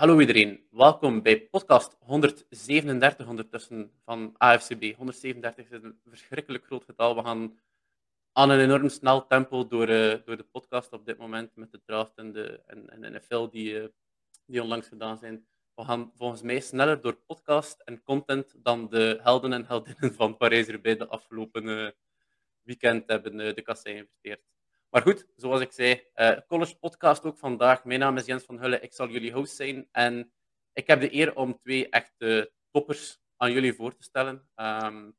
Hallo iedereen, welkom bij podcast 137 ondertussen van AFCB. 137 is een verschrikkelijk groot getal. We gaan aan een enorm snel tempo door, uh, door de podcast op dit moment met de draft en de, en, en NFL die, uh, die onlangs gedaan zijn. We gaan volgens mij sneller door podcast en content dan de helden en heldinnen van Parijs erbij de afgelopen uh, weekend hebben de kassein investeerd. Maar goed, zoals ik zei, uh, College Podcast ook vandaag. Mijn naam is Jens van Hulle, ik zal jullie host zijn. En ik heb de eer om twee echte toppers aan jullie voor te stellen. Um,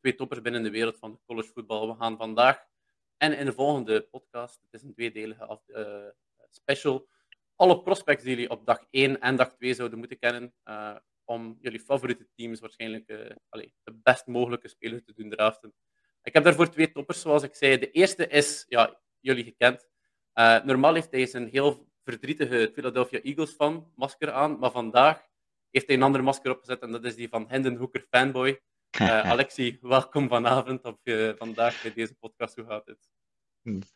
twee toppers binnen de wereld van college voetbal. We gaan vandaag en in de volgende podcast, het is een tweedelige uh, special, alle prospects die jullie op dag 1 en dag 2 zouden moeten kennen, uh, om jullie favoriete teams waarschijnlijk de best mogelijke speler te doen draften. Ik heb daarvoor twee toppers, zoals ik zei. De eerste is, ja, jullie gekend. Uh, normaal heeft hij een heel verdrietige Philadelphia Eagles fan masker aan, maar vandaag heeft hij een ander masker opgezet en dat is die van Hendon Hooker fanboy. Uh, Alexi, welkom vanavond op je, vandaag bij deze podcast. Hoe gaat het?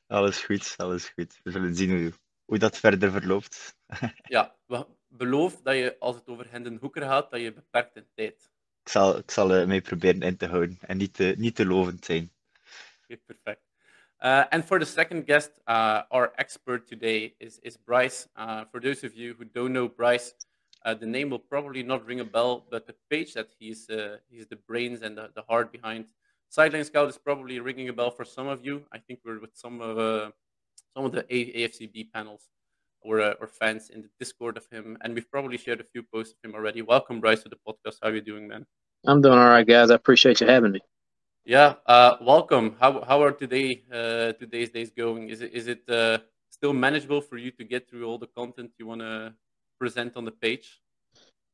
Alles goed, alles goed. We zullen zien hoe, hoe dat verder verloopt. ja, beloof dat je, als het over Hendon Hooker gaat, dat je beperkt in tijd. Ik zal, ik zal uh, mee proberen in te houden en niet te, niet te lovend zijn. Okay, perfect. Uh, and for the second guest, uh, our expert today is, is Bryce. Uh, for those of you who don't know Bryce, uh, the name will probably not ring a bell, but the page that he's, uh, he's the brains and the, the heart behind Sideline Scout is probably ringing a bell for some of you. I think we're with some of, uh, some of the AFCB panels or, or fans in the Discord of him, and we've probably shared a few posts of him already. Welcome, Bryce, to the podcast. How are you doing, man? I'm doing all right, guys. I appreciate you having me. Yeah, uh, welcome. How how are today uh, today's days going? Is it is it uh, still manageable for you to get through all the content you want to present on the page?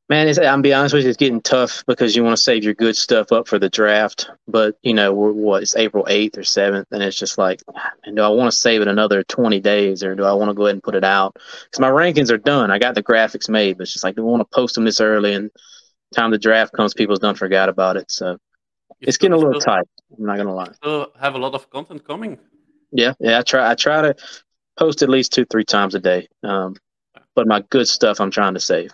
Man, it's, I'm be honest with you, it's getting tough because you want to save your good stuff up for the draft. But you know, we're what it's April eighth or seventh, and it's just like, man, do I want to save it another twenty days or do I want to go ahead and put it out? Because my rankings are done. I got the graphics made, but it's just like, do I want to post them this early? And time the draft comes, people's done forgot about it. So it's still, getting a little tight. I'm not gonna lie. Still have a lot of content coming. Yeah, yeah. I try. I try to post at least two, three times a day. Um, but my good stuff, I'm trying to save.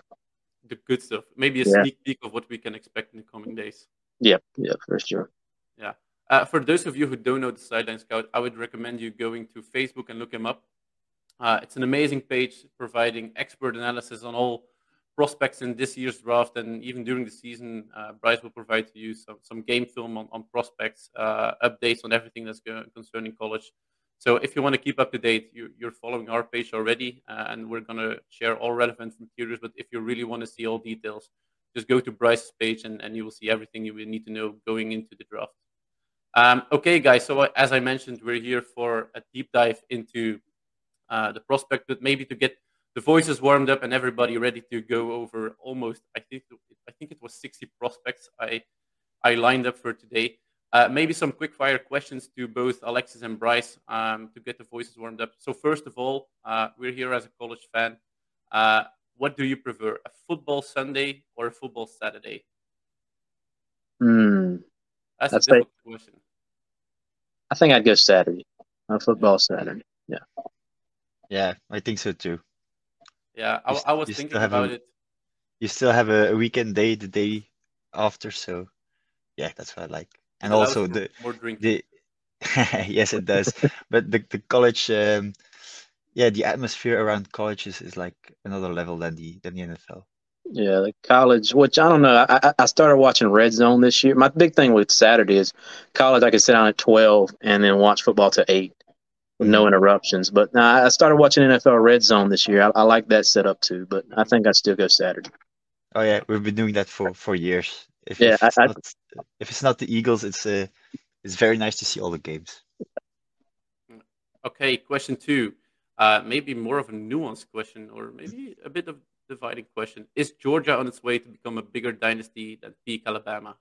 The good stuff. Maybe a yeah. sneak peek of what we can expect in the coming days. Yeah, yeah, for sure. Yeah. Uh, for those of you who don't know the Sideline Scout, I would recommend you going to Facebook and look him up. Uh, it's an amazing page providing expert analysis on all prospects in this year's draft and even during the season, uh, Bryce will provide to you some, some game film on, on prospects, uh, updates on everything that's going, concerning college. So if you want to keep up to date, you, are following our page already, uh, and we're going to share all relevant materials. But if you really want to see all details, just go to Bryce's page and, and you will see everything you will need to know going into the draft. Um, okay, guys. So as I mentioned, we're here for a deep dive into uh, the prospect, but maybe to get the voices warmed up and everybody ready to go over almost I think I think it was 60 prospects I I lined up for today. Uh, maybe some quick fire questions to both Alexis and Bryce um, to get the voices warmed up. So first of all, uh, we're here as a college fan. Uh, what do you prefer, a football Sunday or a football Saturday? Hmm. That's, That's a difficult like, question. I think I'd go Saturday. A football Saturday. Yeah. Yeah, I think so too. Yeah, I, I was thinking about a, it. You still have a, a, weekend day the day after, so yeah, that's what I like. And also the more drinking. The, yes, it does. but the the college, um, yeah, the atmosphere around college is, is like another level than the than the NFL. Yeah, the college, which I don't know. I, I started watching Red Zone this year. My big thing with Saturday is college. I could sit down at twelve and then watch football to eight with no interruptions. But nah, I started watching NFL Red Zone this year. I, I like that setup too, but I think I still go Saturday. Oh yeah, we've been doing that for for years. If, yeah, if it's, I, not, if it's not the Eagles, it's uh, it's very nice to see all the games. Okay, question two. Uh, maybe more of a nuanced question, or maybe a bit of dividing question. Is Georgia on its way to become a bigger dynasty than peak Alabama?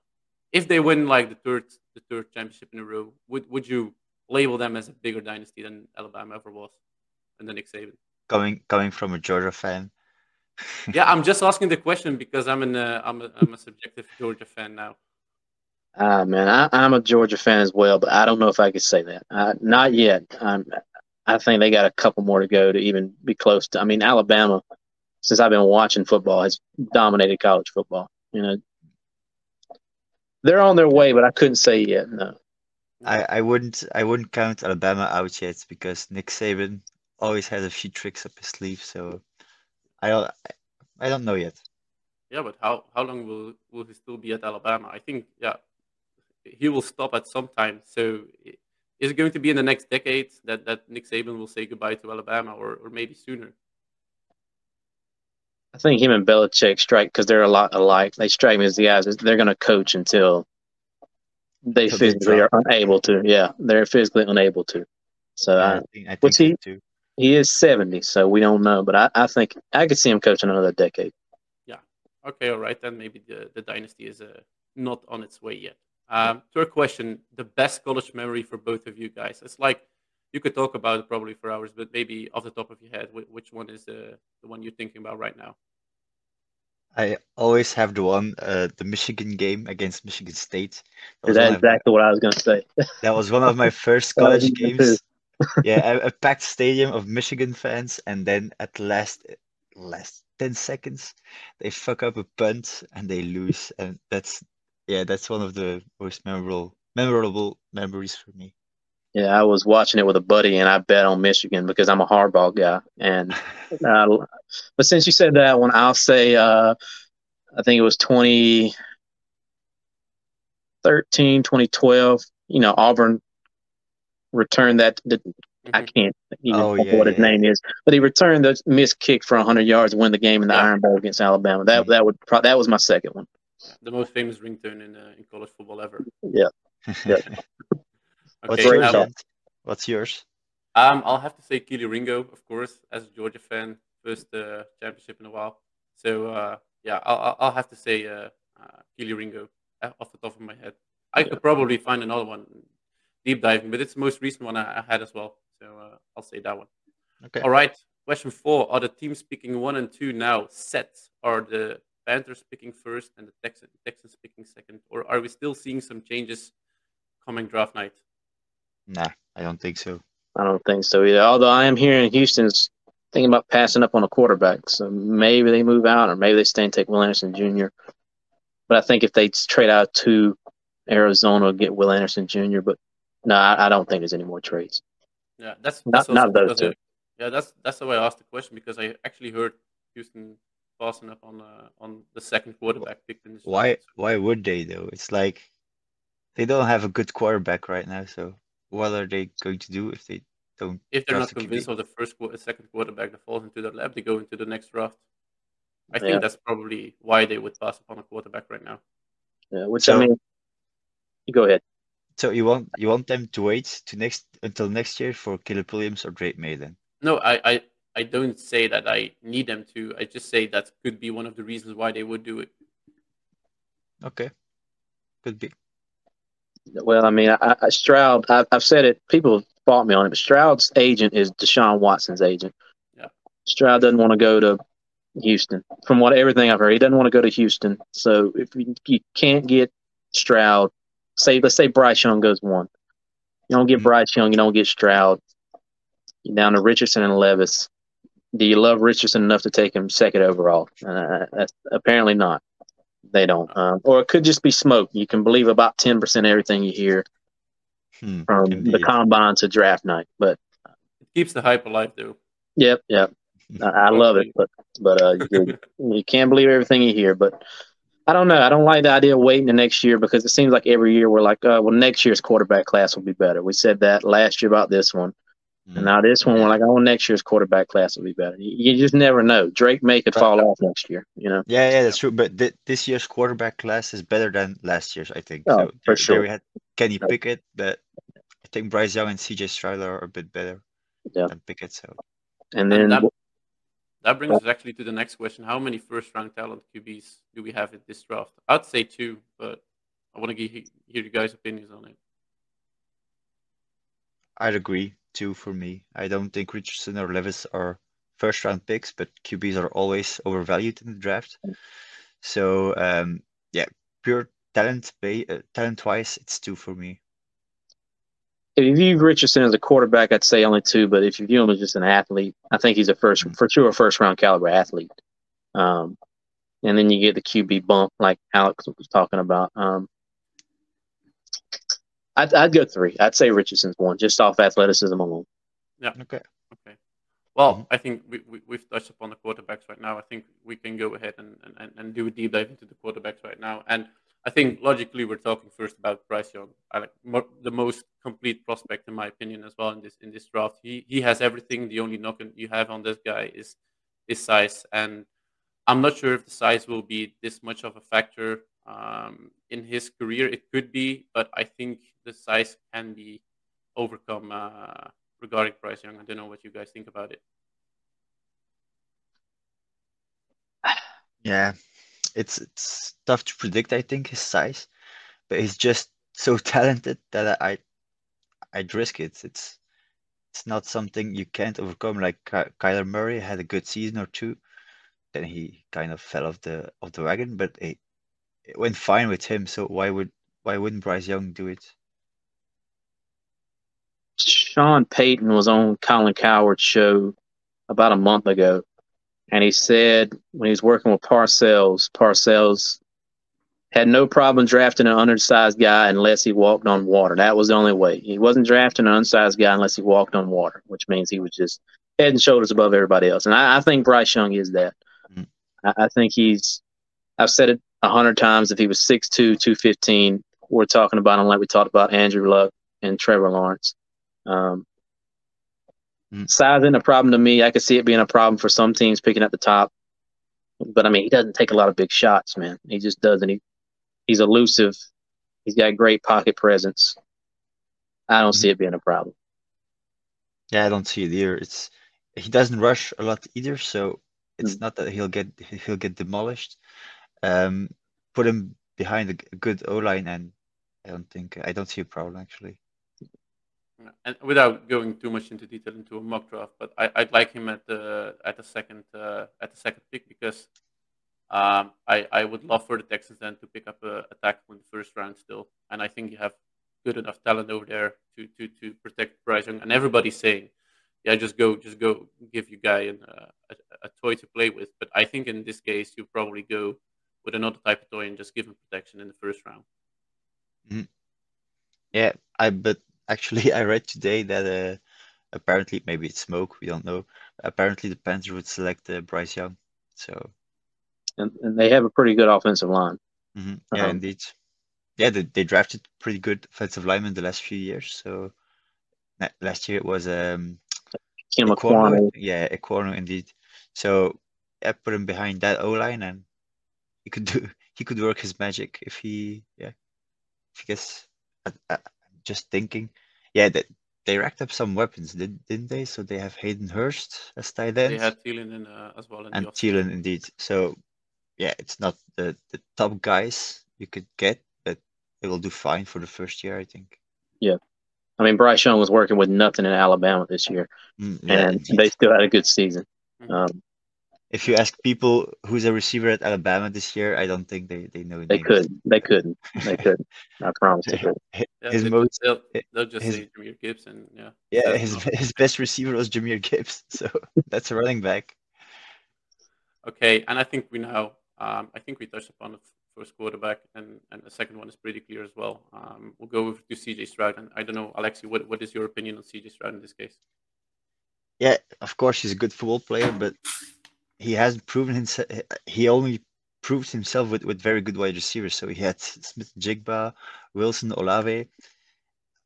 If they win like the third the third championship in a row, would would you label them as a bigger dynasty than Alabama ever was, and then Nick Saban. Coming coming from a Georgia fan. yeah, I'm just asking the question because I'm an uh, I'm a, I'm a subjective Georgia fan now. Ah uh, man, I, am a Georgia fan as well, but I don't know if I could say that. Uh, not yet. Um, I think they got a couple more to go to even be close to. I mean, Alabama. since I've been watching football has dominated college football. You know, they're on their way, but I couldn't say yet. No. I, I wouldn't I wouldn't count Alabama out yet because Nick Saban always has a few tricks up his sleeve. So I don't I don't know yet. Yeah, but how, how long will will he still be at Alabama? I think yeah, he will stop at some time. So is it going to be in the next decade that, that Nick Saban will say goodbye to Alabama, or, or maybe sooner? I think him and Belichick strike because they're a lot alike. They strike me as the guys they're going to coach until they Until they physically are unable to. Yeah, they're physically unable to. So Yeah, I, I think I what's think he- too. he is seventy, so we don't know. But I, I think I could see him coaching another decade. Yeah. Okay, all right, then maybe the, the dynasty is uh, not on its way yet. Um, third question: the best college memory for both of you guys. It's like you could talk about it probably for hours, but maybe off the top of your head, which one is uh, the one you're thinking about right now? I always have the one, uh, the Michigan game against Michigan State. That That's one of, exactly what I was going to say. that was one of my first college games. Yeah, a, a packed stadium of Michigan fans, and then at last last 10 seconds, they fuck up a punt and they lose. And that's yeah, that's one of the most memorable memorable memories for me. Yeah, I was watching it with a buddy, and I bet on Michigan because I'm a Harbaugh guy. And uh, but since you said that one, I'll say uh, I think it was 2013, 2012. You know, Auburn returned that. The, I Mhm. can't even Oh, remember yeah, what his yeah. name is, but he returned the missed kick for 100 yards to win the game in the Yeah. Iron Bowl against Alabama. That Mhm. that would pro- that was my second one. The most famous ringtone in uh, in college football ever. Yeah. What's Okay, yours, Jens? What's yours? Um, I'll have to say Kelee Ringo, of course, as a Georgia fan, first uh, championship in a while. So uh, yeah, I'll, I'll- I'll have to say uh, uh, Kelee Ringo uh, off the top of my head. I could probably find another one deep diving, but it's the most recent one I, I had as well. So uh, I'll say that one. Okay. All right. Question four: Are the teams picking one and two now set? Are the Panthers picking first and the Texans, Texans picking second, or are we still seeing some changes coming draft night? Nah, I don't think so. I don't think so either. Although I am hearing Houston's thinking about passing up on a quarterback, so maybe they move out, or maybe they stay and take Will Anderson Jr. But I think if they trade out to Arizona, get Will Anderson Jr. But no, I, I don't think there's any more trades. Yeah, that's, Not- that's also not those two. I- yeah, that's that's the way I asked the question because I actually heard Houston passing up on uh, on the second quarterback picked in this. Why why would they though? It's like they don't have a good quarterback right now, so what are they going to do if they don't If they're not draft a QB? convinced of the first qu- second quarterback that falls into their lap, they go into the next draft. I Yeah. think that's probably why they would pass upon a quarterback right now. Yeah, which So- I mean, go ahead. So you want you want them to wait to next until next year for Caleb Williams or Drake Maye then? No, I, I, I don't say that I need them to. I just say that could be one of the reasons why they would do it. Okay. Could be. Well, I mean, I, I, Stroud. I, I've said it. People have fought me on it, but Stroud's agent is Deshaun Watson's agent. Yeah. Stroud doesn't want to go to Houston. From what everything I've heard, he doesn't want to go to Houston. So if you, you can't get Stroud, say let's say Bryce Young goes one, you don't get Mhm. Bryce Young, you don't get Stroud. You're down to Richardson and Levis. Do you love Richardson enough to take him second overall? Uh, apparently not. They don't. Um, or it could just be smoke. You can believe about 10% everything you hear Hmm, from the combine to draft night. But It keeps the hype alive, though. yep, yep. I, I love it. But but uh, you, you can't believe everything you hear. But I don't know. I don't like the idea of waiting the next year because it seems like every year we're like, uh, well, next year's quarterback class will be better. We said that last year about this one. And now this one, we're like, oh, next year's quarterback class will be better. You, you just never know. Drake Maye could fall off next year, you know? Yeah, yeah, that's true. But th this year's quarterback class is better than last year's, I think. Oh, so for there, sure. there we had Kenny Pickett, but I think Bryce Young and CJ Stroud are a bit better Yeah. than Pickett. So And then, that, that brings us actually to the next question. How many first round talent QBs do we have in this draft? I'd say two, but I want to hear you guys' opinions on it. I'd agree. Two for me. I don't think Richardson or Levis are first round picks, but QBs are always overvalued in the draft. So um, yeah, pure talent, ba- uh, talent wise, it's two for me. if you view Richardson as a quarterback, I'd say only two. But if you view him as just an athlete, I think he's a first, Mhm. for sure, a first round caliber athlete. Um, and then you get the QB bump, like Alex was talking about. Um, I'd, I'd go three. I'd say Richardson's one, just off athleticism alone. Yeah. Okay. Okay. Well, Mhm. I think we, we, we've touched upon the quarterbacks right now. I think we can go ahead and, and, and do a deep dive into the quarterbacks right now. And I think logically, we're talking first about Bryce Young, I like mo- the most complete prospect in my opinion as well in this in this draft. He he has everything. The only knock on- you have on this guy is his size, and I'm not sure if the size will be this much of a factor um, in his career. It could be, but I think the size can be overcome uh, regarding Bryce Young. I don't know what you guys think about it. Yeah, it's it's tough to predict, I think, his size, but he's just so talented that I I'd risk it. It's it's not something you can't overcome. Like Ky Kyler Murray had a good season or two, then he kind of fell off the off the wagon, but it, it went fine with him. So why would why wouldn't Bryce Young do it? Sean Payton was on Colin Cowherd's show about a month ago, and he said when he was working with Parcells, Parcells had no problem drafting an undersized guy unless he walked on water. That was the only way. He wasn't drafting an undersized guy unless he walked on water, which means he was just head and shoulders above everybody else. And I, I think Bryce Young is that. Mhm. I, I think he's. I've said it a hundred times. If he was 6'2", 215, we're talking about him like we talked about Andrew Luck and Trevor Lawrence. Um, Mm. Size isn't a problem to me. I could see it being a problem for some teams picking at the top. But I mean, he doesn't take a lot of big shots, man. He just doesn't. He, he's elusive. He's got great pocket presence. I don't see it being a problem. Yeah, I don't see it either. It's he doesn't rush a lot either, so it's Mm. not that he'll get he'll get demolished. Um, put him behind a good O line, and I don't think I don't see a problem actually. And without going too much into detail into a mock draft, but I, I'd like him at the at the second uh, at the second pick because um, I I would love for the Texans then to pick up a, a tackle in the first round still, and I think you have good enough talent over there to to to protect Bryce Young. And everybody's saying, yeah, just go just go give your guy an, uh, a a toy to play with. But I think in this case you probably go with another type of toy and just give him protection in the first round. Yeah, I but actually I read today that uh, apparently maybe it's smoke, we don't know. Apparently the Panthers would select uh, Bryce Young. So And, and they have a pretty good offensive line. mhm, yeah, Um, indeed. Yeah, they, they drafted pretty good offensive linemen the last few years. So last year it was um Ken Ekwonu, McQuarrie. yeah, Ekwonu indeed. So yeah, put him behind that O line and he could do he could work his magic if he yeah if he gets I, I, I'm just thinking yeah that they racked up some weapons did, didn't they so they have Hayden Hurst as tight end They had Thielen in uh, as well in and the. Thielen indeed so yeah it's not the the top guys you could get but they will do fine for the first year I think yeah I mean, Bryce Young was working with nothing in Alabama this year, Mm, yeah and indeed. they still had a good season. Mhm. Um, if you ask people who's a receiver at Alabama this year I don't think they they know they names. couldn't. They couldn't. They couldn't. I promise they couldn't. Yeah, his they, most they'll, they'll just his- say Jahmyr Gibbs and yeah. Yeah, his his best receiver was Jahmyr Gibbs, so that's a running back. Okay, and I think we now, um, I think we touched upon the first quarterback, and, and the second one is pretty clear as well. Um, we'll go over to CJ Stroud, and I don't know, Alexi, what, what is your opinion on CJ Stroud in this case? Yeah, of course he's a good football player, but he hasn't proven himself. He only proved himself with, with very good wide receivers. So he had Smith-Njigba, Wilson, Olave.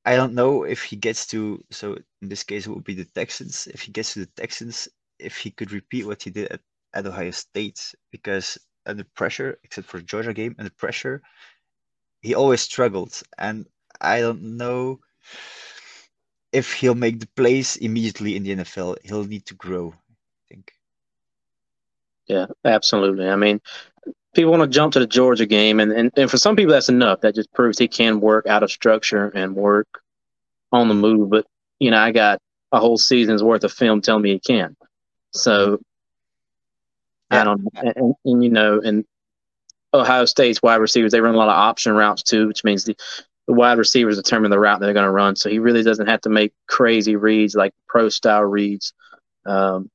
I don't know if he gets to. So in this case, it would be the Texans. If he gets to the Texans, if he could repeat what he did at, at Ohio State, because under pressure, except for the Georgia game, under pressure, he always struggled, and I don't know if he'll make the plays immediately in the NFL. He'll need to grow. Yeah, absolutely. I mean, people want to jump to the Georgia game, and, and, and for some people, that's enough. That just proves he can work out of structure and work on the move. But, you know, I got a whole season's worth of film telling me he can. So, I don't and, and, and, you know, and Ohio State's wide receivers, they run a lot of option routes too, which means the, the wide receivers determine the route they're going to run. So he really doesn't have to make crazy reads like pro style reads. Um,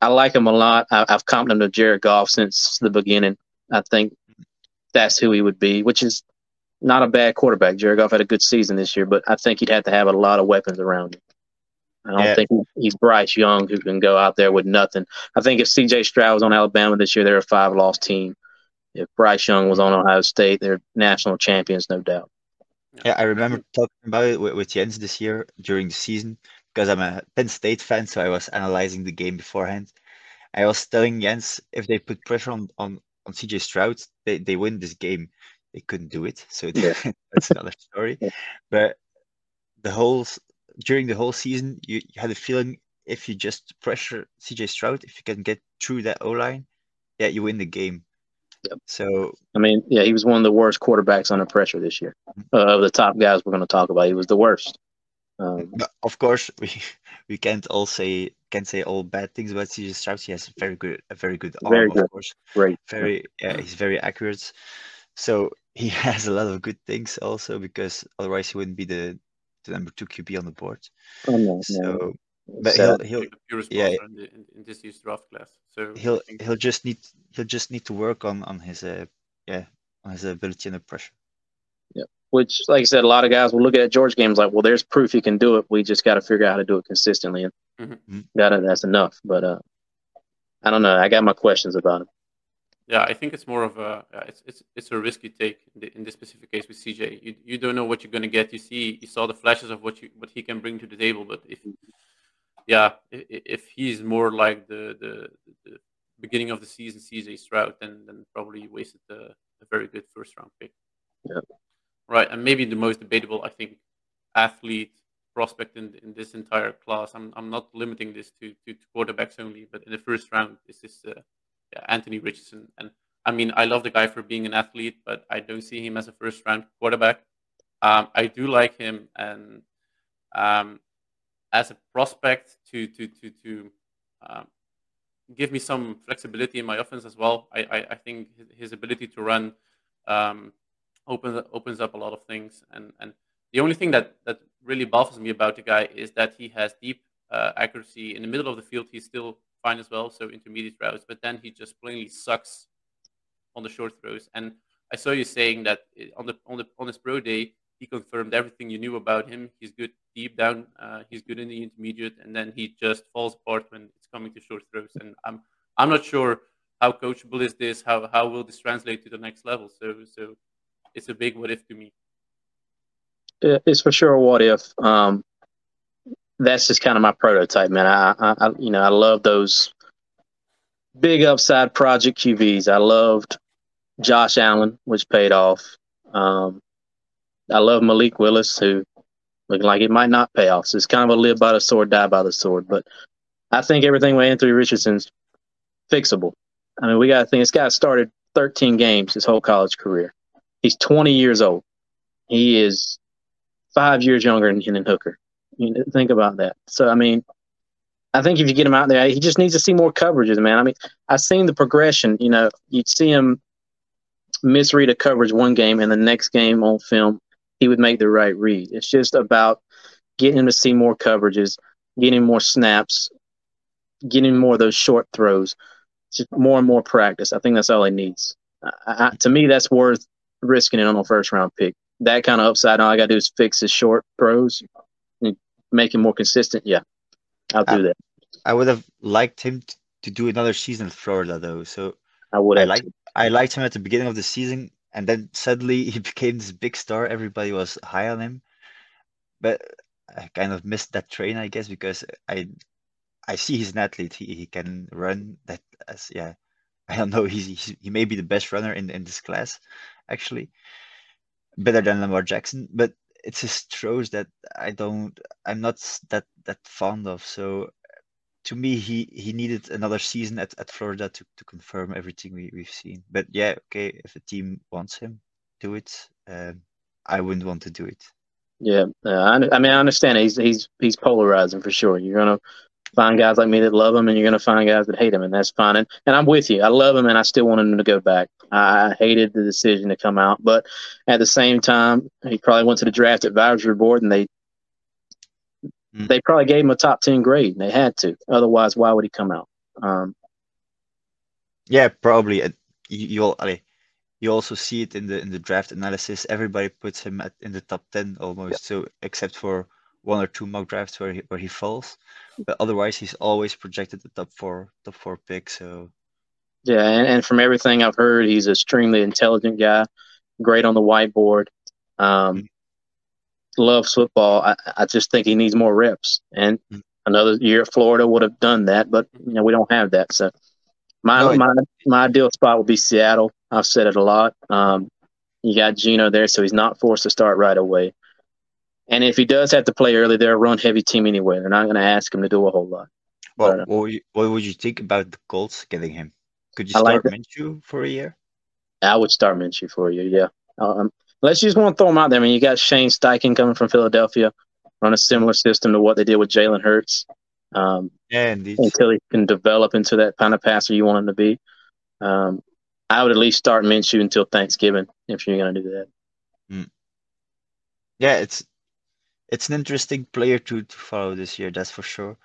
I like him a lot. I, have comped him to Jared Goff since the beginning. I think that's who he would be, which is not a bad quarterback. Jared Goff had a good season this year, but I think he'd have to have a lot of weapons around him. I don't yeah. think he's Bryce Young who can go out there with nothing. I think if C.J. Stroud was on Alabama this year, they're a five-loss team. If Bryce Young was on Ohio State, they're national champions, no doubt. Yeah, I remember talking about it with, with Jens this year during the season because I'm a Penn State fan, so I was analyzing the game beforehand. I was telling Jens if they put pressure on on, on CJ Stroud, they, they win this game. They couldn't do it, so yeah. that's another story. Yeah. But the whole during the whole season, you, you had a feeling if you just pressure CJ Stroud, if you can get through that O line, yeah, you win the game. Yep. So I mean, yeah, he was one of the worst quarterbacks under pressure this year. Mm-hmm. Uh, of the top guys we're going to talk about, he was the worst. Um, of course, we we can't all say can't say all bad things about CJ Stroud. He has very good a very good arm, very good. of course. Great. Very yeah, he's very accurate. So he has a lot of good things also because otherwise he wouldn't be the the number two QB on the board. Oh, no, so, no. but he'll he'll yeah in, the, in, this year's draft class. So he'll he'll just need he'll just need to work on on his uh yeah on his ability under pressure. Yeah, which like I said, a lot of guys will look at George games like, well, there's proof he can do it. We just got to figure out how to do it consistently, and mm-hmm. mm-hmm. got it. That's enough. But uh, I don't know. I got my questions about him. Yeah, I think it's more of a it's it's it's a risky take in, the, in this specific case with CJ. You you don't know what you're gonna get. You see you saw the flashes of what you what he can bring to the table, but if yeah, if, if he's more like the, the the beginning of the season CJ Stroud, then then probably wasted a, a very good first round pick. Yeah. Right, and maybe the most debatable, I think, athlete prospect in in this entire class. I'm I'm not limiting this to to, to quarterbacks only, but in the first round, this is. Uh, yeah, Anthony Richardson. And I mean, I love the guy for being an athlete, but I don't see him as a first round quarterback. Um, I do like him and um, as a prospect to to to to um, give me some flexibility in my offense as well. I I, I think his, his, ability to run um, opens opens up a lot of things. And and the only thing that that really baffles me about the guy is that he has deep uh, accuracy in the middle of the field. He's still fine as well, so intermediate throws. But then he just plainly sucks on the short throws. And I saw you saying that on the on the on his pro day, he confirmed everything you knew about him. He's good deep down. Uh, he's good in the intermediate, and then he just falls apart when it's coming to short throws. And I'm I'm not sure how coachable is this. How how will this translate to the next level? So so it's a big what if to me. It's for sure a what if. Um, that's just kind of my prototype, man. I, I, you know, I love those big upside project QBs. I loved Josh Allen, which paid off. Um, I love Malik Willis, who looking like it might not pay off. So it's kind of a live by the sword, die by the sword. But I think everything with Anthony Richardson's fixable. I mean, we got to think this guy started 13 games his whole college career. He's 20 years old. He is five years younger than Hendon Hooker. You know, think about that. So I mean, I think if you get him out there, he just needs to see more coverages, man. I mean, I've seen the progression. You know, you'd see him misread a coverage one game, and the next game on film, he would make the right read. It's just about getting him to see more coverages, getting more snaps, getting more of those short throws, just more and more practice. I think that's all he needs. I, I, to me, that's worth risking it on a first round pick. That kind of upside, all I got to do is fix his short throws and make him more consistent, yeah, I'll do I, that. I would have liked him to do another season in Florida, though. So I would. I like. I liked him at the beginning of the season, and then suddenly he became this big star. Everybody was high on him, but I kind of missed that train, I guess, because I I see he's an athlete. He he can run. That as yeah, I don't know. He's, he's he may be the best runner in in this class, actually, better than Lamar Jackson. But it's just throws that I don't I'm not that that fond of. So to me he he needed another season at, at Florida to, to confirm everything we, we've seen. But yeah, okay, if a team wants him, do it. Um, I wouldn't want to do it. Yeah, uh, I, I mean I understand he's he's he's polarizing for sure. You're gonna find guys like me that love him, and you're going to find guys that hate him, and that's fine. And, and I'm with you. I love him, and I still want him to go back. I hated the decision to come out, but at the same time, he probably went to the draft advisory board, and they mm. they probably gave him a top ten grade, and they had to. Otherwise, why would he come out? Um, yeah, probably. Uh, you you'll, you also see it in the in the draft analysis. Everybody puts him at in the top ten almost. So except for one or two mock drafts where he where he falls, but otherwise he's always projected the top four top four pick. So yeah, and, and from everything I've heard, he's an extremely intelligent guy, great on the whiteboard. Um, mm-hmm. Loves football. I, I just think he needs more reps. And mm-hmm. another year at Florida would have done that, but you know we don't have that. So my no, my my ideal spot would be Seattle. I've said it a lot. Um, you got Gino there, so he's not forced to start right away. And if he does have to play early, they're a run heavy team anyway. They're not going to ask him to do a whole lot. Well, uh, what, would you, what would you think about the Colts getting him? Could you start like Minshew for a year? I would start Minshew for a year, yeah. Um, unless you just want to throw him out there. I mean, you got Shane Steichen coming from Philadelphia, run a similar system to what they did with Jalen Hurts. Um, yeah, indeed. Until he can develop into that kind of passer you want him to be. Um, I would at least start Minshew until Thanksgiving if you're going to do that. Mm. Yeah, it's it's an interesting player to, to follow this year. That's for sure.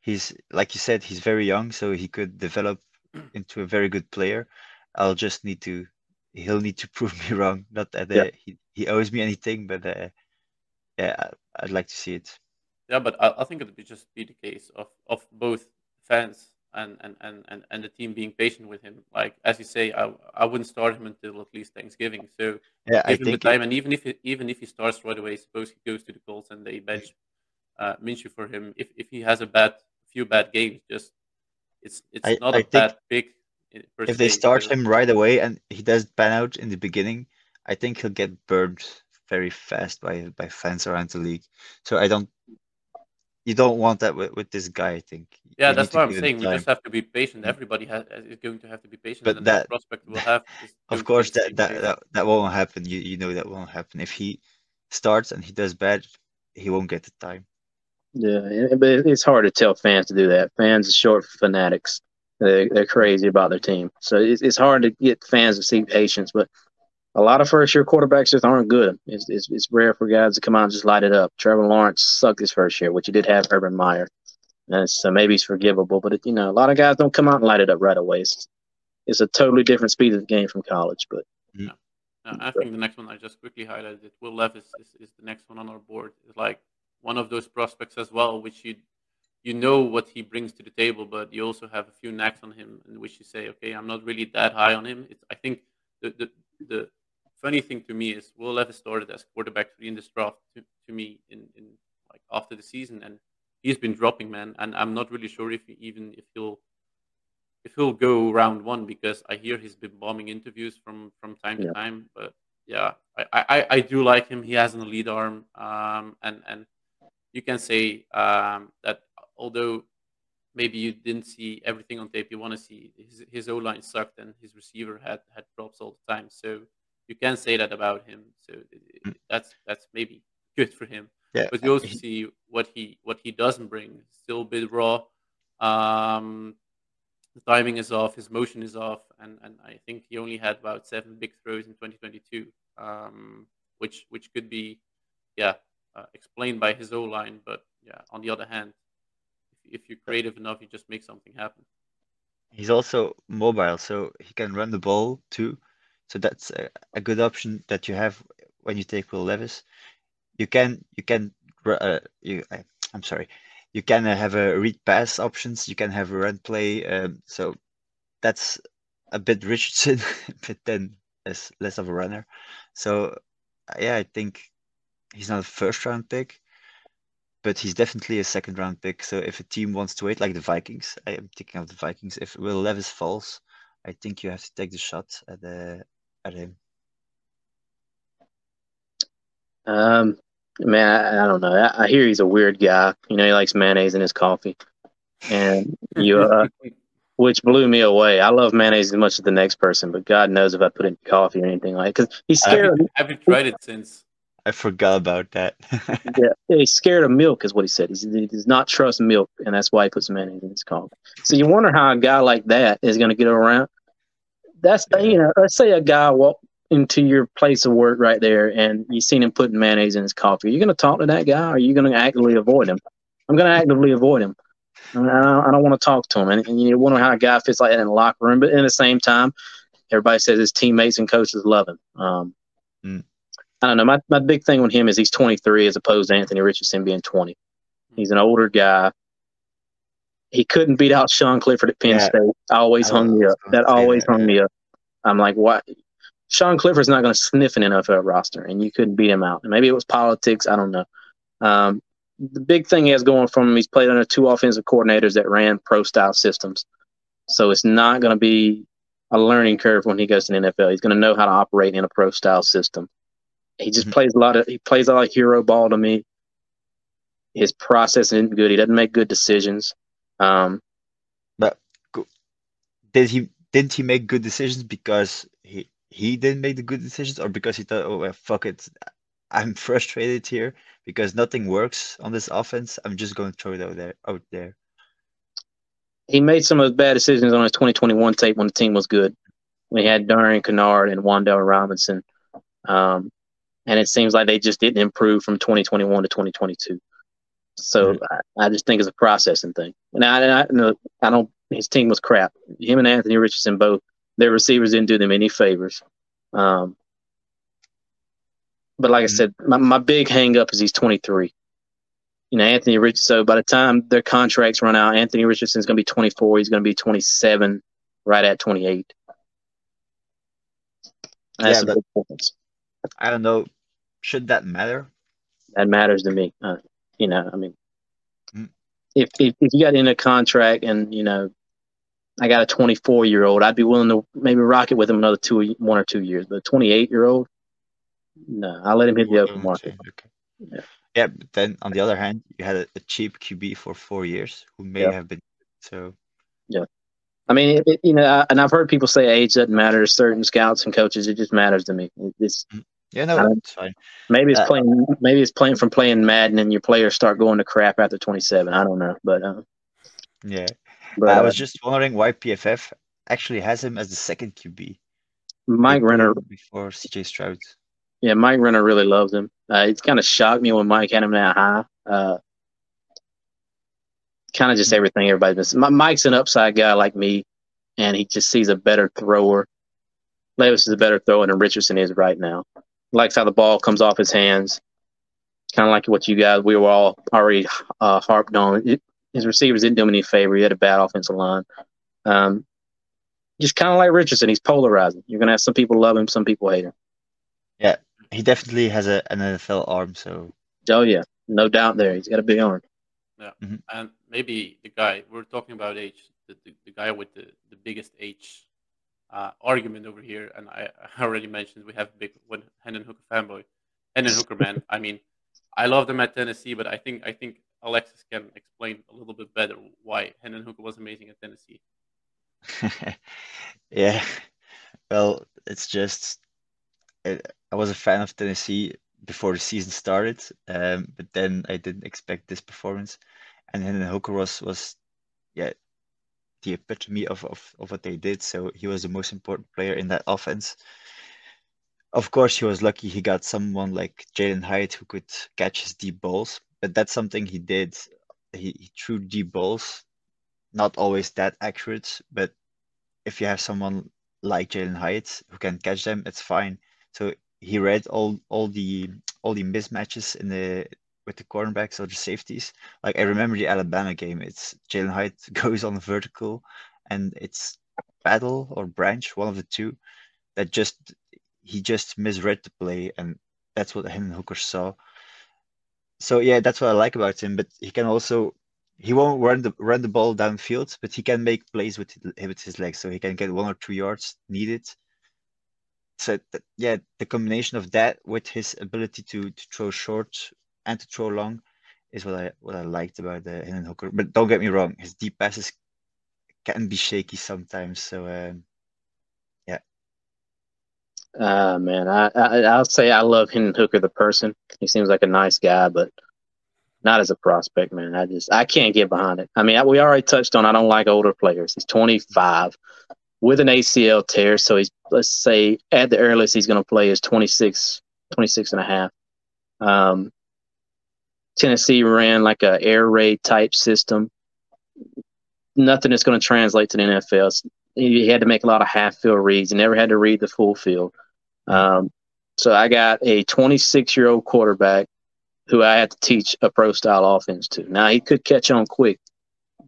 He's like you said, he's very young, so he could develop into a very good player. I'll just need to he'll need to prove me wrong. Not that uh, yeah. he he owes me anything, but uh, yeah, I'd like to see it. Yeah, but I, I think it would just be the case of of both fans and, and, and, and, and the team being patient with him. Like as you say, I, I wouldn't start him until at least Thanksgiving. So yeah, give I him the time, it... and even if it, even if he starts right away, suppose he goes to the Colts and they bench uh, Minshew for him. If if he has a bad few bad games, just it's it's I, not I a bad pick. If they start him right away and he does pan out in the beginning, I think he'll get burned very fast by by fans around the league. So I don't you don't want that with, with this guy. I think. Yeah, you that's what I'm saying. We just have to be patient. Mm-hmm. Everybody has, is going to have to be patient. But that prospect will have. Of course, that that, that that won't happen. You you know that won't happen. If he starts and he does bad, he won't get the time. Yeah, but it's hard to tell fans to do that. Fans are short fanatics. They're, they're crazy about their team, so it's, it's hard to get fans to see patience. But a lot of first year quarterbacks just aren't good. It's, it's, it's rare for guys to come out and just light it up. Trevor Lawrence sucked his first year, which he did have Urban Meyer. And so maybe he's forgivable, but it, you know, a lot of guys don't come out and light it up right away. It's, it's a totally different speed of the game from college, but. Yeah. I think the next one I just quickly highlighted, Will Levis is, is the next one on our board. It's like one of those prospects as well, which you you know what he brings to the table, but you also have a few knacks on him in which you say, okay, I'm not really that high on him. It's, I think the, the the funny thing to me is Will Levis started as quarterback three in this draft to, to me in, in like after the season, and he's been dropping, man. And I'm not really sure if he, even if he'll if he'll go round one because I hear he's been bombing interviews from from time yeah. to time. But yeah, I, I I do like him. He has an elite arm, um, and and you can say um, that although maybe you didn't see everything on tape you want to see his, his O line sucked and his receiver had had drops all the time. So you can say that about him. So mm. that's that's maybe good for him. Yeah. But you also see what he what he doesn't bring. Still a bit raw. Um, the timing is off. His motion is off, and and I think he only had about seven big throws in 2022, um, which which could be, yeah, uh, explained by his O line. But yeah, on the other hand, if, if you're creative enough, you just make something happen. He's also mobile, so he can run the ball too. So that's a, a good option that you have when you take Will Levis. You can you can uh, you I, am sorry, you can uh, have a read pass options. You can have a run play. Um, so that's a bit Richardson, but then less less of a runner. So yeah, I think he's not a first round pick, but he's definitely a second round pick. So if a team wants to wait, like the Vikings, I am thinking of the Vikings. If Will Levis falls, I think you have to take the shot at the at him? Um, man, I, I don't know. I, I, hear he's a weird guy. You know, he likes mayonnaise in his coffee, and you, uh, which blew me away. I love mayonnaise as much as the next person, but God knows if I put it in coffee or anything like. Because he's scared. Have you, tried it since? I forgot about that. yeah, he's scared of milk, is what he said. He's, he does not trust milk, and that's why he puts mayonnaise in his coffee. So you wonder how a guy like that is going to get around that's you know, let's say a guy walk into your place of work right there and you seen him putting mayonnaise in his coffee. Are you going to talk to that guy or are you going to actively avoid him? I'm going to actively avoid him. I, I don't, I don't want to talk to him. And, and you wonder how a guy fits like that in the locker room. But in the same time, everybody says his teammates and coaches love him. Um, Mm. I don't know. My, my big thing with him is he's 23 as opposed to Anthony Richardson being 20. He's an older guy. He couldn't beat out Sean Clifford at Penn Yeah. State. Always I hung me up. That always that, hung me up. I'm like, what? Sean Clifford's not going to sniff an NFL roster, and you couldn't beat him out. And Maybe it was politics. I don't know. Um, the big thing he has going for him, he's played under two offensive coordinators that ran pro style systems. So it's not going to be a learning curve when he goes to the NFL. He's going to know how to operate in a pro style system. He just Mhm. plays a lot of he plays a lot of hero ball to me. His process isn't good. He doesn't make good decisions. Um, but Did he didn't he make good decisions because he he didn't make the good decisions or because he thought, oh well, fuck it, I'm frustrated here because nothing works on this offense. I'm just going to throw it out there out there. he made some of his bad decisions on his 2021 tape when the team was good. When he had Darian Kinnard and Wan'Dale Robinson. Um, and it seems like they just didn't improve from 2021 to 2022. So I, I just think it's a processing thing. And I, I, no, I don't, his team was crap. Him and Anthony Richardson both, their receivers didn't do them any favors. Um, but like I Mhm. said, my, my big hang up is he's 23 you know, Anthony Richardson. So by the time their contracts run out, Anthony Richardson's going to be 24. He's going to be 27, right at 28. That's Yeah, a big difference. I don't know. Should that matter? That matters to me. Uh, you know, I mean, Mm. if, if if you got in a contract and you know, I got a 24 year old, I'd be willing to maybe rock it with him another two, one or two years. But a 28 year old, no, I'll let him hit the open market. Okay. Yeah. Yeah, but then on the other hand, you had a, a cheap QB for four years who may Yeah. have been so. Yeah. I mean, it, it- you know, I- and I've heard people say age doesn't matter to certain scouts and coaches. It just matters to me. It- It's Yeah, no, Um, fine. maybe it's Uh, playing. Maybe it's playing from playing Madden, and your players start going to crap after 27. I don't know, but uh, Yeah, but I uh, was just wondering why PFF actually has him as the second QB. Mike Renner. before CJ Stroud. Yeah, Mike Renner really loves him. Uh, it's kind of shocked me when Mike had him that high. Uh, kind of just everything everybody's saying. My, Mike's an upside guy like me, and he just sees a better thrower. Levis is a better thrower than Richardson is right now. Likes how the ball comes off his hands. Kind of like what you guys we were all already uh, harped on. It, his receivers didn't do him any favor. He had a bad offensive line. Um, just kind of like Richardson, he's polarizing. You're gonna have some people love him, some people hate him. Yeah, he definitely has a, an NFL arm, so Oh yeah, no doubt there. He's got a big arm. Yeah. And maybe the guy we're talking about age, the, the, the guy with the, the biggest age uh, argument over here, and I, I already mentioned we have a big one Hendon Hooker fanboy, Hendon Hooker man. I mean, I love them at Tennessee, but I think I think Alexis can explain a little bit better why Hendon Hooker was amazing at Tennessee. yeah. Well, it's just it, I was a fan of Tennessee before the season started, um, but then I didn't expect this performance, and then Hooker was was yeah the epitome of, of of what they did. So he was the most important player in that offense. Of course, he was lucky he got someone like Jalin Hyatt who could catch his deep balls, but that's something he did. He, he threw deep balls, not always that accurate, but if you have someone like Jalin Hyatt who can catch them, it's fine. So he read all all the all the mismatches in the with the cornerbacks or the safeties. Like I remember the Alabama game. It's Jalin Hyatt goes on vertical, and it's Battle or Branch, one of the two, that just he just misread the play, and that's what Hendon Hooker saw. So yeah, that's what I like about him. But he can also he won't run the run the ball downfield, but he can make plays with with his legs, so he can get one or two yards needed. So yeah, the combination of that with his ability to to throw short and to throw long is what I what I liked about the Hendon Hooker. But don't get me wrong, his deep passes can be shaky sometimes. So um, Ah man, I, I I'll say I love Hendon Hooker the person. He seems like a nice guy, but not as a prospect, man. I just I can't get behind it. I mean, I, we already touched on I don't like older players. He's 25 with an ACL tear, so he's let's say at the earliest he's going to play is 26, 26 and a half. Um, Tennessee ran like a air raid type system. nothing that's going to translate to the NFL. He had to make a lot of half field reads. He never had to read the full field. Um, so I got a 26 year old quarterback who I had to teach a pro style offense to. Now he could catch on quick,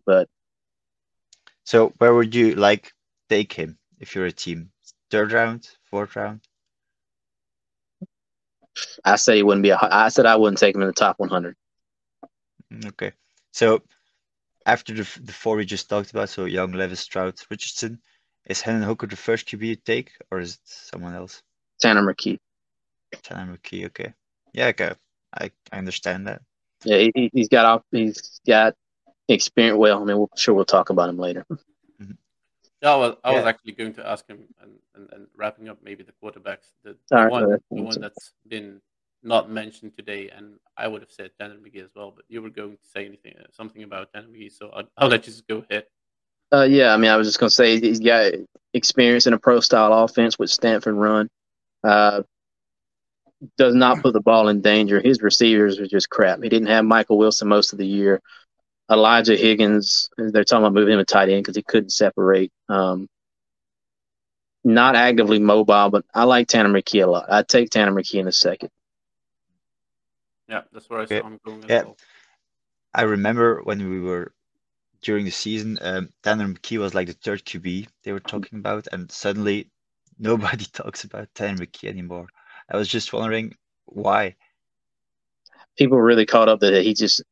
but so where would you like take him if you're a team? Third round, fourth round? I said he wouldn't be a. I said I wouldn't take him in the top 100. Mm, okay, so after the the four we just talked about, so Young, Levis, Stroud, Richardson, is Hendon Hooker the first QB you take, or is it someone else? Tanner McKee. Tanner McKee. Okay. Yeah. Okay. I I understand that. Yeah, he, he's got off. He's got experience. Well, I mean, we'll, sure we'll talk about him later. Yeah, I Yeah. was actually going to ask him, and, and, and wrapping up maybe the quarterbacks, the, All the right, one, the one that's been not mentioned today, and I would have said Tanner McKee as well, but you were going to say anything, uh, something about Tanner McKee, so I'll, I'll let you just go ahead. Uh, yeah, I mean, I was just gonna say he's got experience in a pro style offense with Stanford run. Uh, does not put the ball in danger. His receivers are just crap. He didn't have Michael Wilson most of the year. Elijah Higgins, they're talking about moving him to tight end because he couldn't separate. Um, not actively mobile, but I like Tanner McKee a lot. I'd take Tanner McKee in a second. Yeah, that's where I Okay. saw him going Yeah. well. I remember when we were during the season, um, Tanner McKee was like the third QB they were talking about, and suddenly nobody talks about Tanner McKee anymore. I was just wondering why. People really caught up that he just.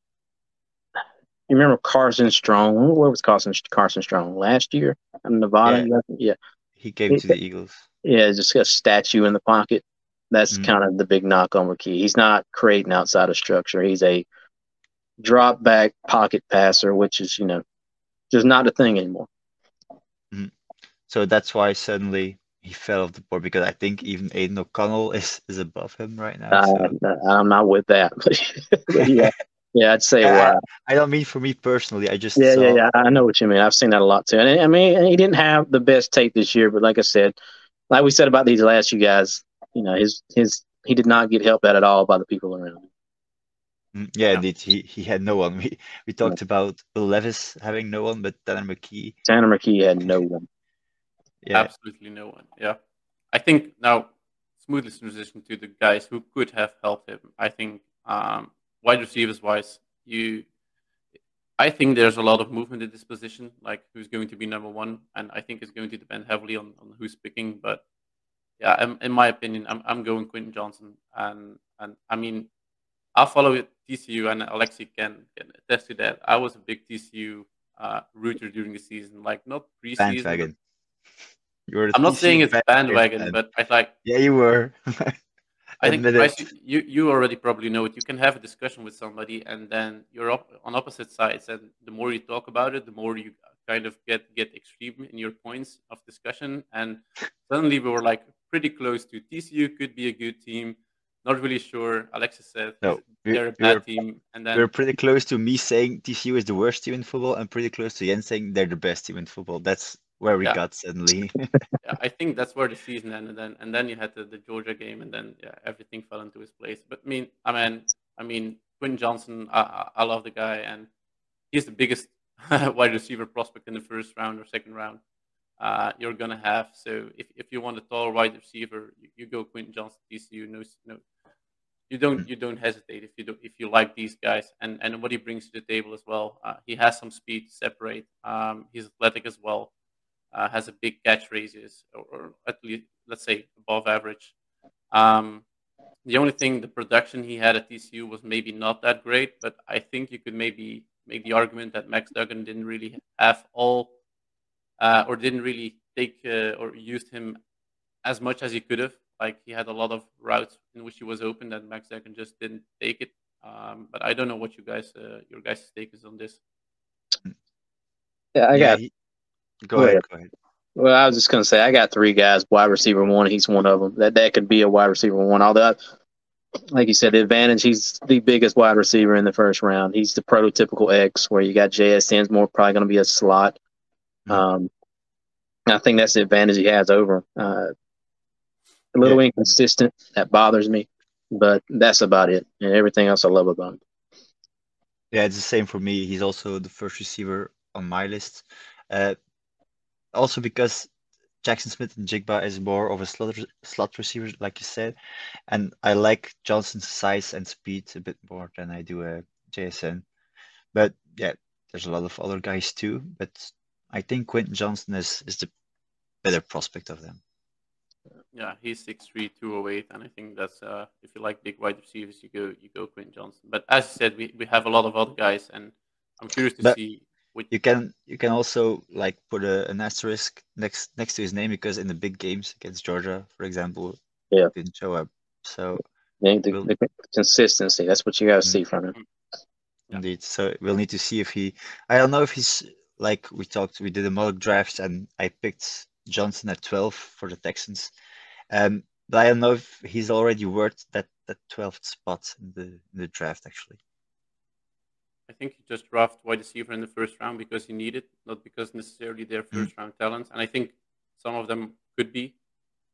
You remember Carson Strong? Where was Carson Carson Strong last year in Nevada? yeah. He came to the Eagles. Yeah, just a statue in the pocket. That's Mhm. kind of the big knock on McKee. He's not creating outside of structure. He's a drop back pocket passer, which is, you know, just not a thing anymore. So that's why suddenly he fell off the board because I think even Aidan O'Connell is, is above him right now. So- I'm not with that. Yeah, yeah, I'd say Yeah, wow. I don't mean for me personally. I just Yeah, saw, yeah, yeah. I know what you mean. I've seen that a lot too. And I mean, he didn't have the best tape this year, but like I said, like we said about these last few guys, you know, his his he did not get helped out at all by the people around him. Mm, Yeah, Yeah. indeed. He he had no one. We we talked about Levis having no one, but Tanner McKee. Tanner McKee had no one. Yeah, Absolutely no one. Yeah. I think now smoothly transition to the guys who could have helped him. I think um, wide receivers wise, you I think there's a lot of movement in this position, like who's going to be number one, and I think it's going to depend heavily on, on who's picking. But yeah, in, in my opinion, I'm I'm going Quentin Johnston, and and I mean, I'll follow it TCU, and Alexi can, can attest to that. I was a big TCU uh, rooter during the season, like not preseason. bandwagon. You were I'm not saying it's bandwagon, fan. but I like yeah, you were. I think Bryce, you you already probably know it. You can have a discussion with somebody, and then you're up on opposite sides, and the more you talk about it, the more you kind of get get extreme in your points of discussion. And suddenly we were like pretty close to TCU could be a good team. Not really sure. Alexis said No, they're a bad team, and then We're pretty close to me saying TCU is the worst team in football, and pretty close to Jens saying they're the best team in football. That's where we Yeah. got suddenly. yeah, I think that's where the season ended. Then and then you had the, the Georgia game, and then yeah, everything fell into his place. But I mean, I mean, I mean, Quinn Johnston, I, I, love the guy, and he's the biggest wide receiver prospect in the first round or second round. Uh, you're gonna have so if, if you want a tall wide receiver, you, you go Quentin Johnston, TCU. No, no, you don't you don't hesitate if you do if you like these guys and and what he brings to the table as well. Uh, he has some speed to separate. Um, he's athletic as well uh, has a big catch radius, or, or at least let's say above average. Um, the only thing, the production he had at TCU was maybe not that great, but I think you could maybe make the argument that Max Duggan didn't really have all, uh, or didn't really take uh, or used him as much as he could have. Like he had a lot of routes in which he was open that Max Duggan just didn't take it. Um, but I don't know what you guys, uh, your guys' take is on this. Yeah, I Yeah, got. he- Go Go ahead, ahead. go ahead. Well, I was just gonna say I got three guys, wide receiver one. He's one of them. That that could be a wide receiver one. Although, I- like you said, the advantage he's the biggest wide receiver in the first round. He's the prototypical X, where you got JSN's more probably going to be a slot. Mhm. Um, I think that's the advantage he has over him. Uh, a little Yeah. inconsistent. That bothers me, but that's about it. And everything else I love about him. Yeah, it's the same for me. He's also the first receiver on my list. Uh, also because Jaxon Smith-Njigba is more of a slot, slot receiver, like you said, and I like Johnston's size and speed a bit more than I do a uh, JSN. But yeah, there's a lot of other guys too. But I think Quentin Johnston is is the better prospect of them. Yeah, he's 6'3", 208, and I think that's uh, if you like big wide receivers, you go you go Quentin Johnston. But as you said, we, we have a lot of other guys, and I'm curious to but see you can you can also like put a, an asterisk next next to his name because in the big games against Georgia, for example, yeah, didn't show up. So yeah, the, we'll, the, consistency that's what you got to see from him. Indeed. So we'll need to see if he. I don't know if he's like we talked. We did a mock draft and I picked Johnston at twelve for the Texans. Um, but I don't know if he's already worth that that twelfth spot in the in the draft actually. I think he just draft wide receiver in the first round because he needed, not because necessarily they're mm. first round talents. And I think some of them could be,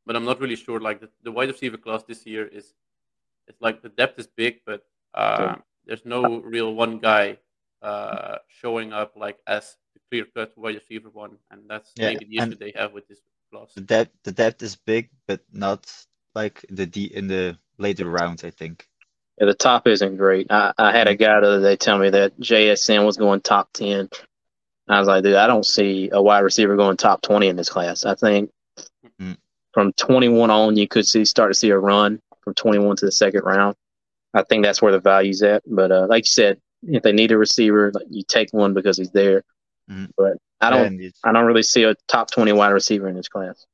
but I'm not really sure. Like the, the wide receiver class this year is, it's like the depth is big, but uh, there's no real one guy uh, showing up like as the clear cut wide receiver one, and that's yeah, maybe the issue they have with this class. The depth, the depth is big, but not like the D in the later rounds. I think. Yeah, the top isn't great. I, I had a guy the other day tell me that JSN was going top 10. I was like, dude, I don't see a wide receiver going top 20 in this class. I think mm-hmm. from 21 on, you could see start to see a run from 21 to the second round. I think that's where the value's at. But uh, like you said, if they need a receiver, you take one because he's there. Mm-hmm. But I don't, I don't really see a top 20 wide receiver in this class.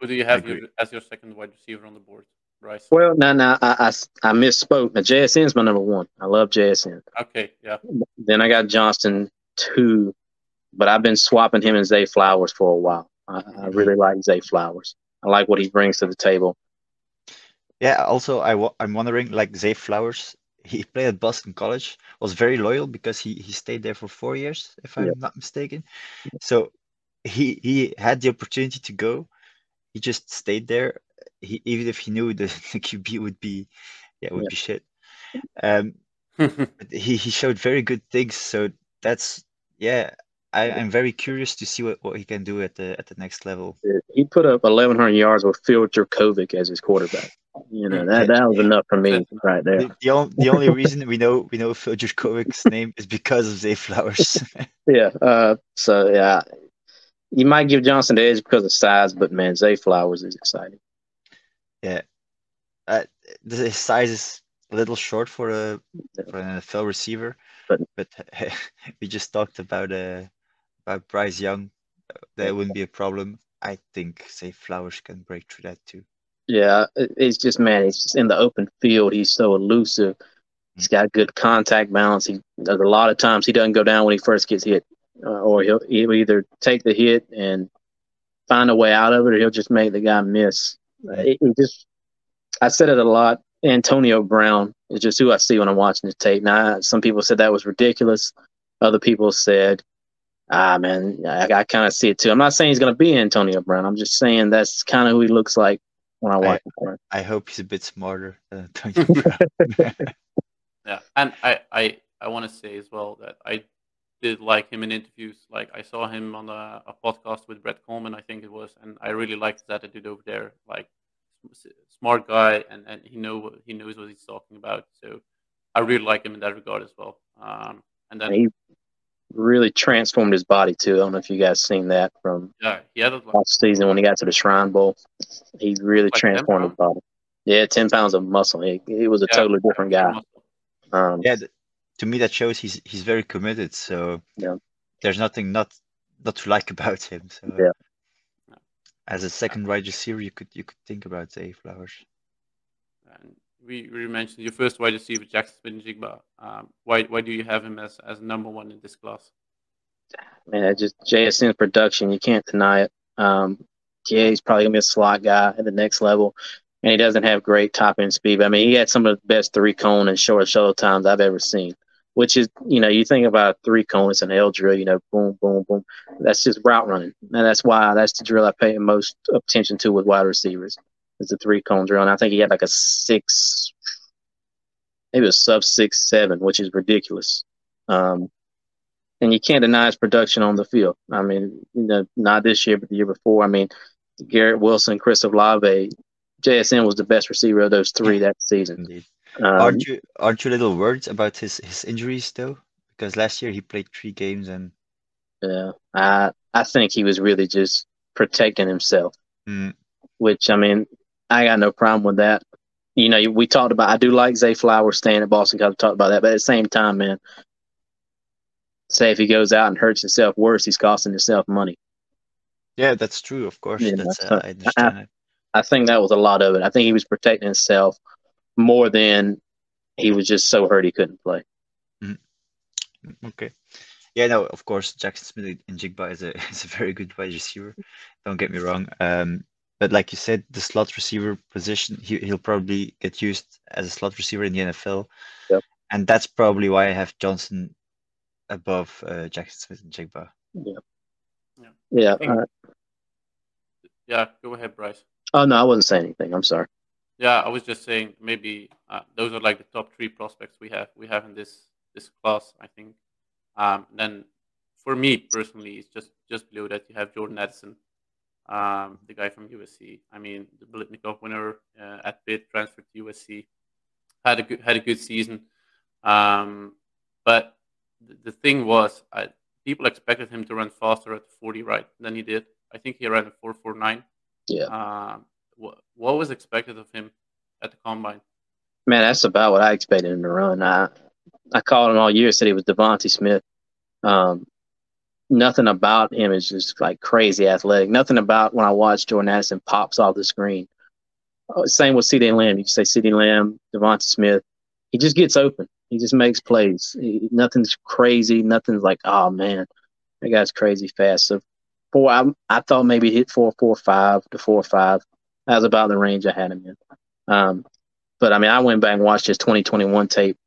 Who do you have your, as your second wide receiver on the board? Bryce? Well, no, no, I, I, I misspoke. Now, JSN is my number one. I love JSN. Okay, yeah. Then I got Johnston two, but I've been swapping him and Zay Flowers for a while. I, I mm-hmm. really like Zay Flowers. I like what he brings to the table. Yeah. Also, I w- I'm wondering, like Zay Flowers, he played at Boston College, was very loyal because he he stayed there for four years, if I'm yeah. not mistaken. So he he had the opportunity to go. He just stayed there he, even if he knew the, the QB would be, yeah, would yeah. be shit. Um, he he showed very good things. So that's yeah. I, I'm very curious to see what, what he can do at the at the next level. He put up 1,100 yards with Phil Jurkovec as his quarterback. You know that, that was enough for me right there. The, the, only, the only reason we know we know Phil Jurkovec's name is because of Zay Flowers. yeah. Uh, so yeah, you might give Johnston the edge because of size, but man, Zay Flowers is exciting. Yeah, uh, the size is a little short for a for an NFL receiver, but but we just talked about uh about Bryce Young. That wouldn't be a problem. I think Zay Flowers can break through that too. Yeah, it's just man, he's just in the open field. He's so elusive. He's got good contact balance. He a lot of times he doesn't go down when he first gets hit, uh, or he'll he'll either take the hit and find a way out of it, or he'll just make the guy miss. It, it just, I said it a lot. Antonio Brown is just who I see when I'm watching the tape. Now, some people said that was ridiculous. Other people said, ah, man, I, I kind of see it too. I'm not saying he's going to be Antonio Brown. I'm just saying that's kind of who he looks like when I watch I, him. I hope he's a bit smarter than Antonio Brown. yeah, and I, I, I want to say as well that I did like him in interviews. Like I saw him on a, a, podcast with Brett Kollmann, I think it was, and I really liked his attitude over there. Like smart guy, and, and he know he knows what he's talking about. So I really like him in that regard as well. Um, and then he really transformed his body too. I don't know if you guys seen that from yeah, yeah, last season when he got to the Shrine Bowl. He really like transformed his body. Yeah, ten pounds of muscle. He, he was a yeah, totally different guy. Um, yeah, to me that shows he's he's very committed. So yeah. there's nothing not not to like about him. So yeah. As a second wide receiver, you could you could think about Zay Flowers. And we, we mentioned your first wide receiver, Jaxon Smith-Njigba. Um, why why do you have him as as number one in this class? Man, just JSN's production, you can't deny it. Um, yeah, he's probably gonna be a slot guy at the next level and he doesn't have great top end speed. But, I mean, he had some of the best three cone and short shuttle times I've ever seen which is, you know, you think about three cones and L drill, you know, boom, boom, boom. That's just route running. And that's why that's the drill I pay most attention to with wide receivers. It's a three cone drill. And I think he had like a six, maybe a sub six, seven, which is ridiculous. Um, and you can't deny his production on the field. I mean, you know, not this year, but the year before. I mean, Garrett Wilson, Chris Olave, JSN was the best receiver of those three that season. Indeed. Um, aren't you aren't you a little worried about his his injuries though? Because last year he played three games and Yeah, I I think he was really just protecting himself. Mm. Which I mean, I got no problem with that. You know, we talked about. I do like Zay Flowers staying at Boston College. Talked about that, but at the same time, man, say if he goes out and hurts himself worse, he's costing himself money. yeah, that's true. Of course, Yeah, that's uh, what- I I think that was a lot of it. I think he was protecting himself more than he was just so hurt he couldn't play. Okay. Yeah, no, of course, Jackson Smith in Jigba is a is a very good wide receiver. Don't get me wrong. Um, but like you said, the slot receiver position, he he'll probably get used as a slot receiver in the NFL. Yep. And that's probably why I have Johnston above uh, Jaxon Smith-Njigba. Yeah. think- uh, Yeah, go ahead, Bryce. oh no, I wasn't saying anything. I'm sorry. Yeah, I was just saying maybe uh, those are like the top three prospects we have we have in this this class. I think. Um, then for me personally, it's just just below that you have Jordan Addison, um, the guy from USC. I mean, the Biletnikoff winner uh, at Pitt transferred to USC, had a good had a good season. Um, but the, the thing was, I, people expected him to run faster at 40 right than he did. I think he ran a 449. Yeah. Um, what, what was expected of him at the combine? Man, that's about what I expected him to run. I I called him all year, said he was DeVonta Smith. Um, nothing about him is just like crazy athletic. Nothing about when I watch Jordan Addison pops off the screen. Uh, same with CeeDee Lamb. You can say CeeDee Lamb, DeVonta Smith. He just gets open. He just makes plays. He, nothing's crazy. Nothing's like, oh man, that guy's crazy fast. So four, I, I thought maybe hit four, four, five to four, five. That was about the range I had him in. Um, but I mean, I went back and watched his 2021 tape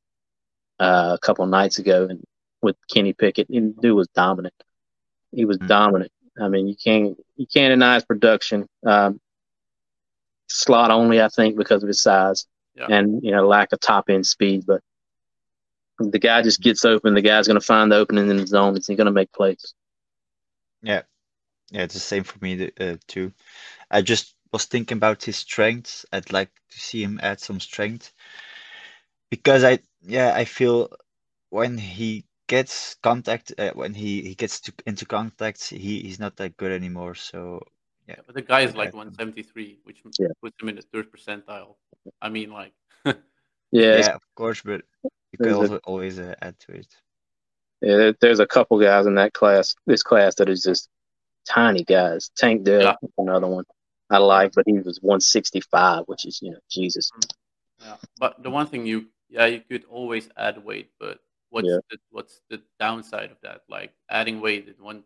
uh, a couple of nights ago, and with Kenny Pickett, and the dude was dominant. He was Mhm. dominant. I mean, you can't you can't deny his production. Um, slot only, I think, because of his size Yeah. and you know lack of top end speed. But the guy just gets open. The guy's going to find the opening in the zone. He's going to make plays. Yeah, yeah, it's the same for me uh, too. I just was thinking about his strengths. I'd like to see him add some strength because I, yeah, I feel when he gets contact, uh, when he he gets to into contact, he he's not that good anymore. So Yeah, but the guy is like Yeah. 173, which Yeah. puts him in the third percentile. I mean, like, Yeah, yeah, of course, but you could There's a- always uh, add to it. Yeah, there's a couple guys in that class, this class that is just tiny guys. Tank Dell, Yeah. another one I like, but he was 165, which is you know Jesus. yeah. But the one thing you, yeah, you could always add weight, but what's Yeah. the what's the downside of that? Like adding weight, it one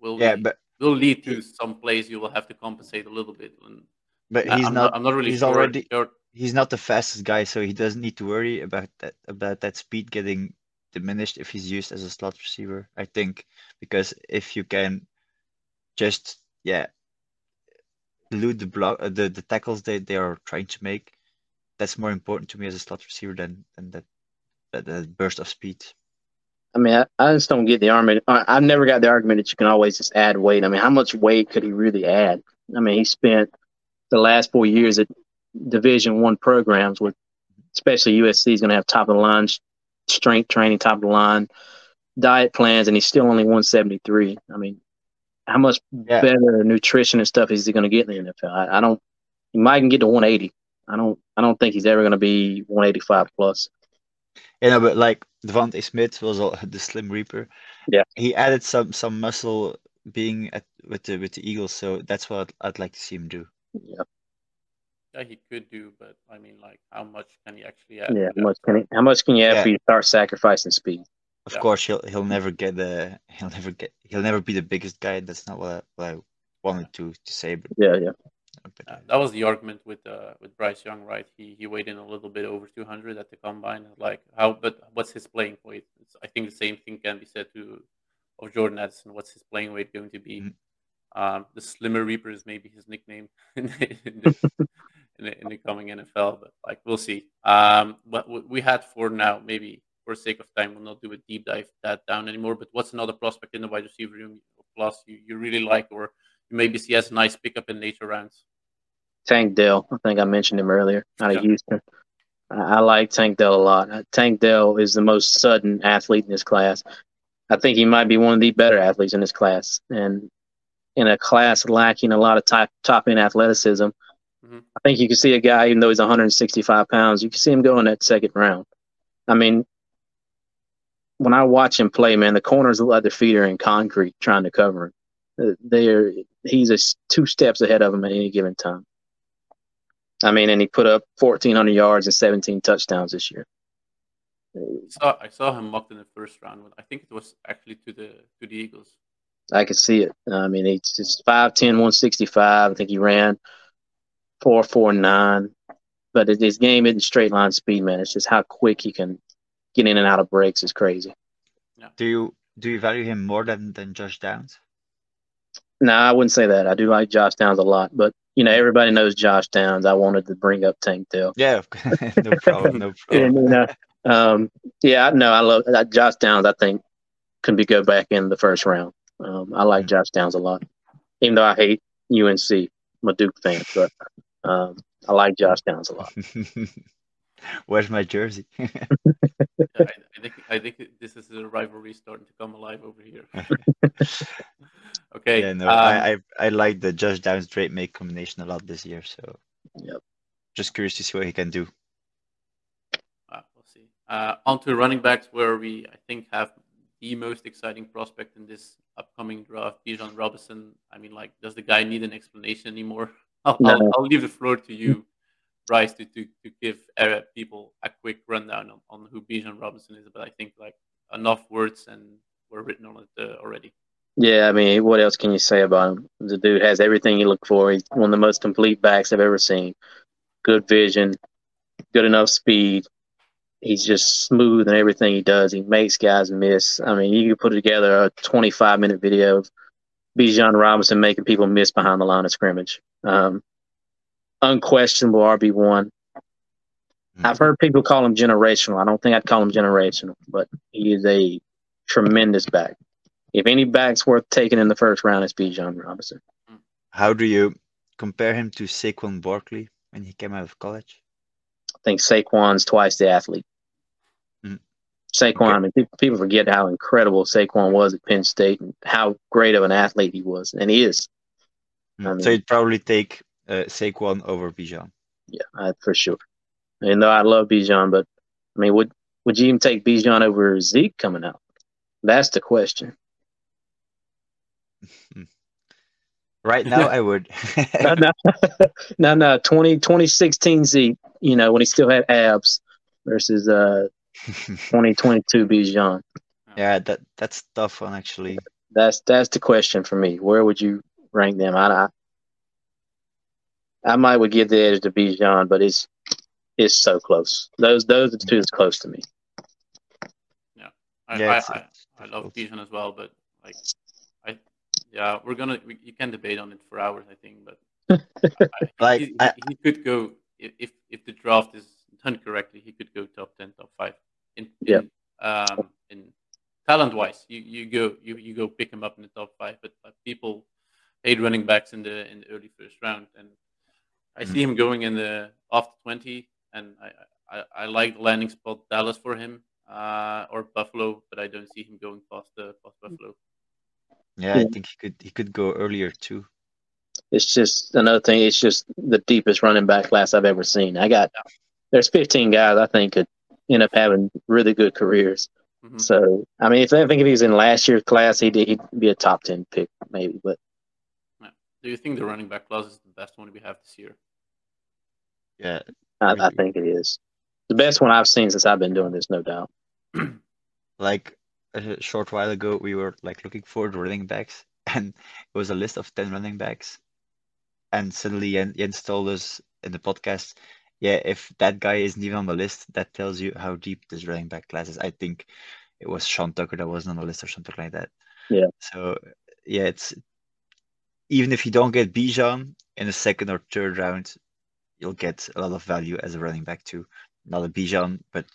will Yeah, be- but will lead to some plays you will have to compensate a little bit. And but he's I'm not I'm not really he's sure. already sure- he's not the fastest guy, so he doesn't need to worry about that about that speed getting diminished if he's used as a slot receiver. I think because if you can just yeah elude the block uh, the the tackles they they are trying to make, that's more important to me as a slot receiver than than that that burst of speed. I mean, I, I just don't get the argument. I've never got the argument that you can always just add weight. I mean, how much weight could he really add? I mean, he spent the last four years at Division One programs with, especially USC is going to have top of the line strength training, top of the line diet plans, and he's still only 173. I mean, how much Yeah. better nutrition and stuff is he going to get in the NFL? I, I don't. He might can get to 180. I don't. I don't think he's ever going to be 185 plus. You know, but like DeVonta Smith was all, the Slim Reaper. Yeah. He added some some muscle being at with the with the Eagles, so that's what I'd, I'd like to see him do. Yeah. yeah, he could do, but I mean, like, how much can he actually add? Yeah. How much can he, How much can you add Yeah. for you to start sacrificing speed? Of Yeah. course, he'll he'll never get the he'll never get he'll never be the biggest guy. That's not what I, what I wanted to to say, but, Yeah. Yeah. Uh, that was the argument with uh, with Bryce Young, right? He he weighed in a little bit over 200 at the combine. Like how, but what's his playing weight? It's, I think the same thing can be said to of Jordan Addison. What's his playing weight going to be? Mhm. Um, the Slimmer Reaper is maybe his nickname in the, in, the, in, the, in the coming NFL, but like we'll see. Um, but we had for now maybe for sake of time, we'll not do a deep dive that down anymore. But what's another prospect in the wide receiver room plus you, you really like, or you maybe see as a nice pickup in later rounds? Tank Dell. I think I mentioned him earlier out of yeah. Houston. I, like Tank Dell a lot. Uh, Tank Dell is the most sudden athlete in this class. I think he might be one of the better athletes in this class. And in a class lacking a lot of top top end athleticism, mm-hmm. I think you can see a guy, even though he's 165 pounds, you can see him go in that second round. I mean, when I watch him play, man, the corners look like their feet are in concrete trying to cover him. Uh, they're he's a two steps ahead of him at any given time. I mean, and he put up 1,400 yards and 17 touchdowns this year. I saw, I saw him mocked in the first round. I think it was actually to the to the Eagles. I could see it. I mean, he's just 5'10", 165. I think he ran 4'4'9". But his game isn't straight line speed, man. It's just how quick he can get in and out of breaks is crazy. Yeah. Do you do you value him more than than Josh Downs? No, I wouldn't say that. I do like Josh Downs a lot, but you know, everybody knows Josh Downs. I wanted to bring up Tank Dell. Yeah, no problem, no problem. and, you know, um, yeah, no, I love uh, Josh Downs. I think can be go back in the first round. Um, I like mm-hmm. Josh Downs a lot, even though I hate UNC. I'm a Duke fan, but um, I like Josh Downs a lot. Where's my jersey? yeah, I, I, think I think this is a rivalry starting to come alive over here. okay. Yeah, no, um, I, I I like the Josh Downs Drake Maye combination a lot this year. So, yep. Just curious to see what he can do. Uh, we'll see. Uh, on to running backs, where we I think have the most exciting prospect in this upcoming draft, Bijan Robinson. I mean, like, does the guy need an explanation anymore? I'll, no. I'll, I'll leave the floor to you. Bryce to, to, to give Arab people a quick rundown on, on who Bijan Robinson is, but I think like enough words and were written on it uh, already. Yeah, I mean, what else can you say about him? The dude has everything you look for. He's one of the most complete backs I've ever seen. Good vision, good enough speed. He's just smooth in everything he does. He makes guys miss. I mean, you could put together a 25 minute video of Bijan Robinson making people miss behind the line of scrimmage. Um, unquestionable RB one. Mm-hmm. I've heard people call him generational. I don't think I'd call him generational, but he is a tremendous back. If any back's worth taking in the first round, it's Bijan Robinson. How do you compare him to Saquon Barkley when he came out of college? I think Saquon's twice the athlete. Mm. Saquon, okay. I mean, people forget how incredible Saquon was at Penn State and how great of an athlete he was, and he is. Mm. I mean, so you'd probably take uh, Saquon over Bijan. Yeah, uh, for sure. And though I love Bijan, but I mean, would would you even take Bijan over Zeke coming out? That's the question. right now, I would. no, no, no, no. 20, 2016 Zeke, you know, when he still had abs versus uh 2022 Bijan. Yeah, that that's tough one actually. That's that's the question for me. Where would you rank them? I, I I might would give the edge to Bijan, but it's it's so close. Those those are the two that's close to me. Yeah, I yeah, I, I, I, love Bijan as well, but like I yeah, we're gonna we, you can debate on it for hours, I think, but I, like he, he, could go if if the draft is done correctly, he could go top ten, top five in, in yeah. um in talent wise. You you go you, you go pick him up in the top five, but, but people hate running backs in the in the early first round and I see him going in the off twenty, and I, I, I like the landing spot Dallas for him uh, or Buffalo, but I don't see him going past the past Buffalo. Yeah, I think he could he could go earlier too. It's just another thing. It's just the deepest running back class I've ever seen. I got there's 15 guys I think could end up having really good careers. Mm-hmm. So I mean, if I think if he was in last year's class, he'd, he'd be a top 10 pick maybe. But do you think the running back class is the best one we have this year? Yeah, I, I think it is the best one I've seen since I've been doing this, no doubt. like a short while ago, we were like looking for running backs, and it was a list of ten running backs, and suddenly Jens told us in the podcast, yeah, if that guy isn't even on the list, that tells you how deep this running back class is. I think it was Sean Tucker that wasn't on the list or something like that. Yeah. So yeah, it's even if you don't get Bijan in the second or third round, you'll get a lot of value as a running back too. Not a Bijan, but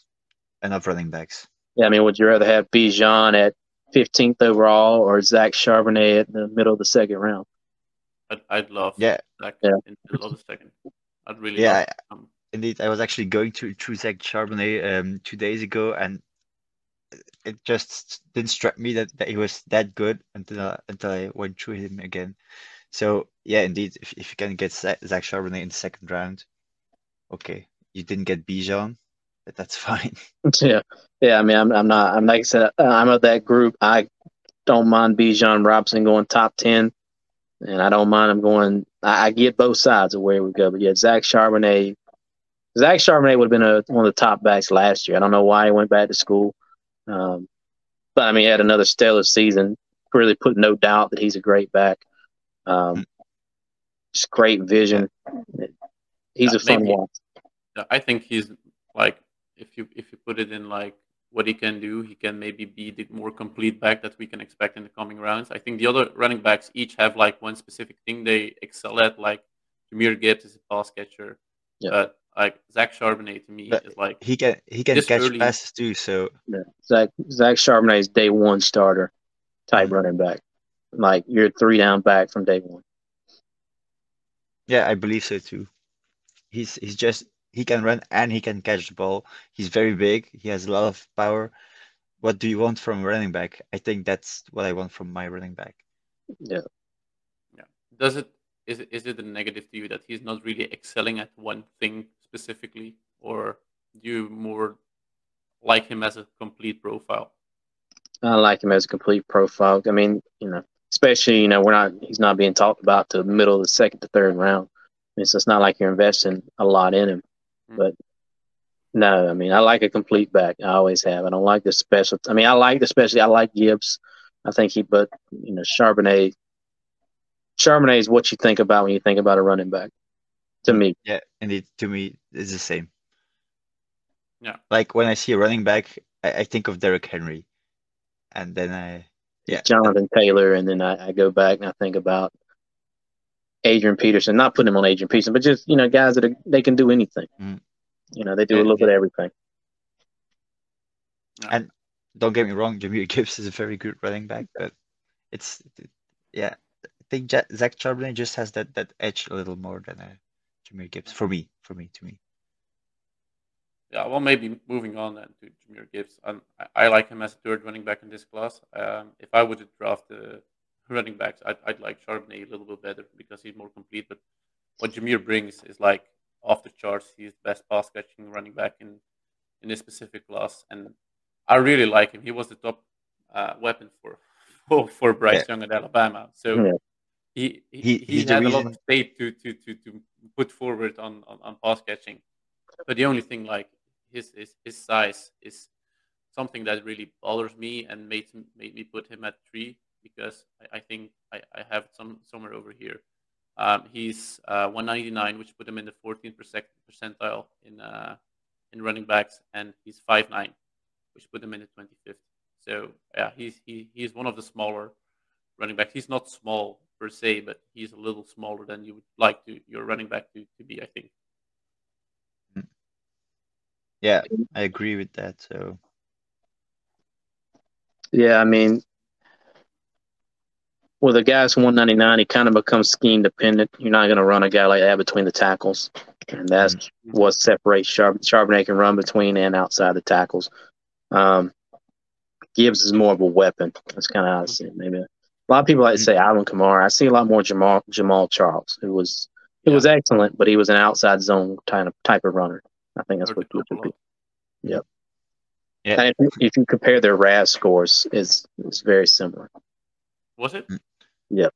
enough running backs. Yeah, I mean, would you rather have Bijan at 15th overall or Zach Charbonnet at the middle of the second round? I'd, I'd love Yeah. Zach Yeah. in the middle of the second. I'd really Yeah, love um, Indeed, I was actually going to through Zach Charbonnet um two days ago, and it just didn't strike me that, that he was that good until I, until I went through him again. So yeah, indeed, if if you can get Zach, Charbonnet in the second round, okay, you didn't get Bijan, but that's fine. Yeah, yeah. I mean, I'm, I'm not. I'm like I said, uh, I'm of that group. I don't mind Bijan Robinson going top ten, and I don't mind him going. I, I get both sides of where we go, but yeah, Zach Charbonnet. Zach Charbonnet would have been a, one of the top backs last year. I don't know why he went back to school, um, but I mean, he had another stellar season. Really put no doubt that he's a great back. Um, just great vision. He's Yeah, a uh, fun maybe- watch. I think he's like if you if you put it in like what he can do, he can maybe be the more complete back that we can expect in the coming rounds. I think the other running backs each have like one specific thing they excel at. Like Jahmyr Gibbs is a pass catcher, Yeah. but like Zach Charbonnet to me But is like He can he can catch early- passes too, so Yeah. Zach Zach Charbonnet is day one starter type mm-hmm. running back. Like you're three down back from day one. Yeah, I believe so too. He's he's just he can run and he can catch the ball. He's very big. He has a lot of power. What do you want from a running back? I think that's what I want from my running back. Yeah. Yeah. does it is it is it a negative to you that he's not really excelling at one thing specifically, or do you more like him as a complete profile? I like him as a complete profile. I mean, you know, especially, you know, we're not he's not being talked about to the middle of the second to third round. I mean, so it's not like you're investing a lot in him. Mm. But no, I mean, I like a complete back. I always have. I don't like the special. I mean, I like the special. I like Gibbs. I think he, but you know, Charbonnet. Charbonnet is what you think about when you think about a running back. To me, Yeah, indeed, to me, it's the same. Yeah. Like when I see a running back, I, I think of Derrick Henry. And then I Yeah. Jonathan Taylor, and then I, I go back and I think about Adrian Peterson. Not putting him on Adrian Peterson, but just you know, guys that are, they can do anything. Mm. You know, they do a Yeah, little bit of everything. And don't get me wrong, Jahmyr Gibbs is a very good running back, but it's yeah, I think Zach Charbonnet just has that that edge a little more than uh, Jahmyr Gibbs for me, for me, to me. Yeah, well, maybe moving on then to Jahmyr Gibbs. Um, I, I like him as a third running back in this class. Um, if I would draft the running backs, I'd, I'd like Charbonnet a little bit better because he's more complete. But what Jahmyr brings is like off the charts. He's the best pass catching running back in in this specific class, and I really like him. He was the top uh, weapon for for, for Bryce Yeah. Young at Alabama. So Yeah. he he, He- he, had a lot of tape to, to, to, to put forward on, on, on pass catching. But the only thing, like his his, his size, is something that really bothers me and made made me put him at three because I, I think I, I have some somewhere over here. Um, he's uh, 199, which put him in the 14th percentile in uh, in running backs, and he's 5'9", which put him in the 25th. So yeah, he's he, he's one of the smaller running backs. He's not small per se, but he's a little smaller than you would like to your running back to, to be. I think. Yeah, mm-hmm. I agree with that. So Yeah, I mean, with a guy's 199, he kind of becomes scheme dependent. You're not going to run a guy like that between the tackles, and that's mm-hmm. Mm-hmm. what separates Char- Charbonnet can run between and outside the tackles. Um, Gibbs is more of a weapon. That's kind of how I see it. Maybe a lot of people like to say Alvin Kamara. I see a lot more Jamaal Jamaal Charles, who was who was excellent, but he was an outside zone kind of type of runner. I think that's Heard what the Gibbs would couple be. of- yeah, And if, you- if you compare their RAS scores, it's it's very similar. Was it? Mm. Yep.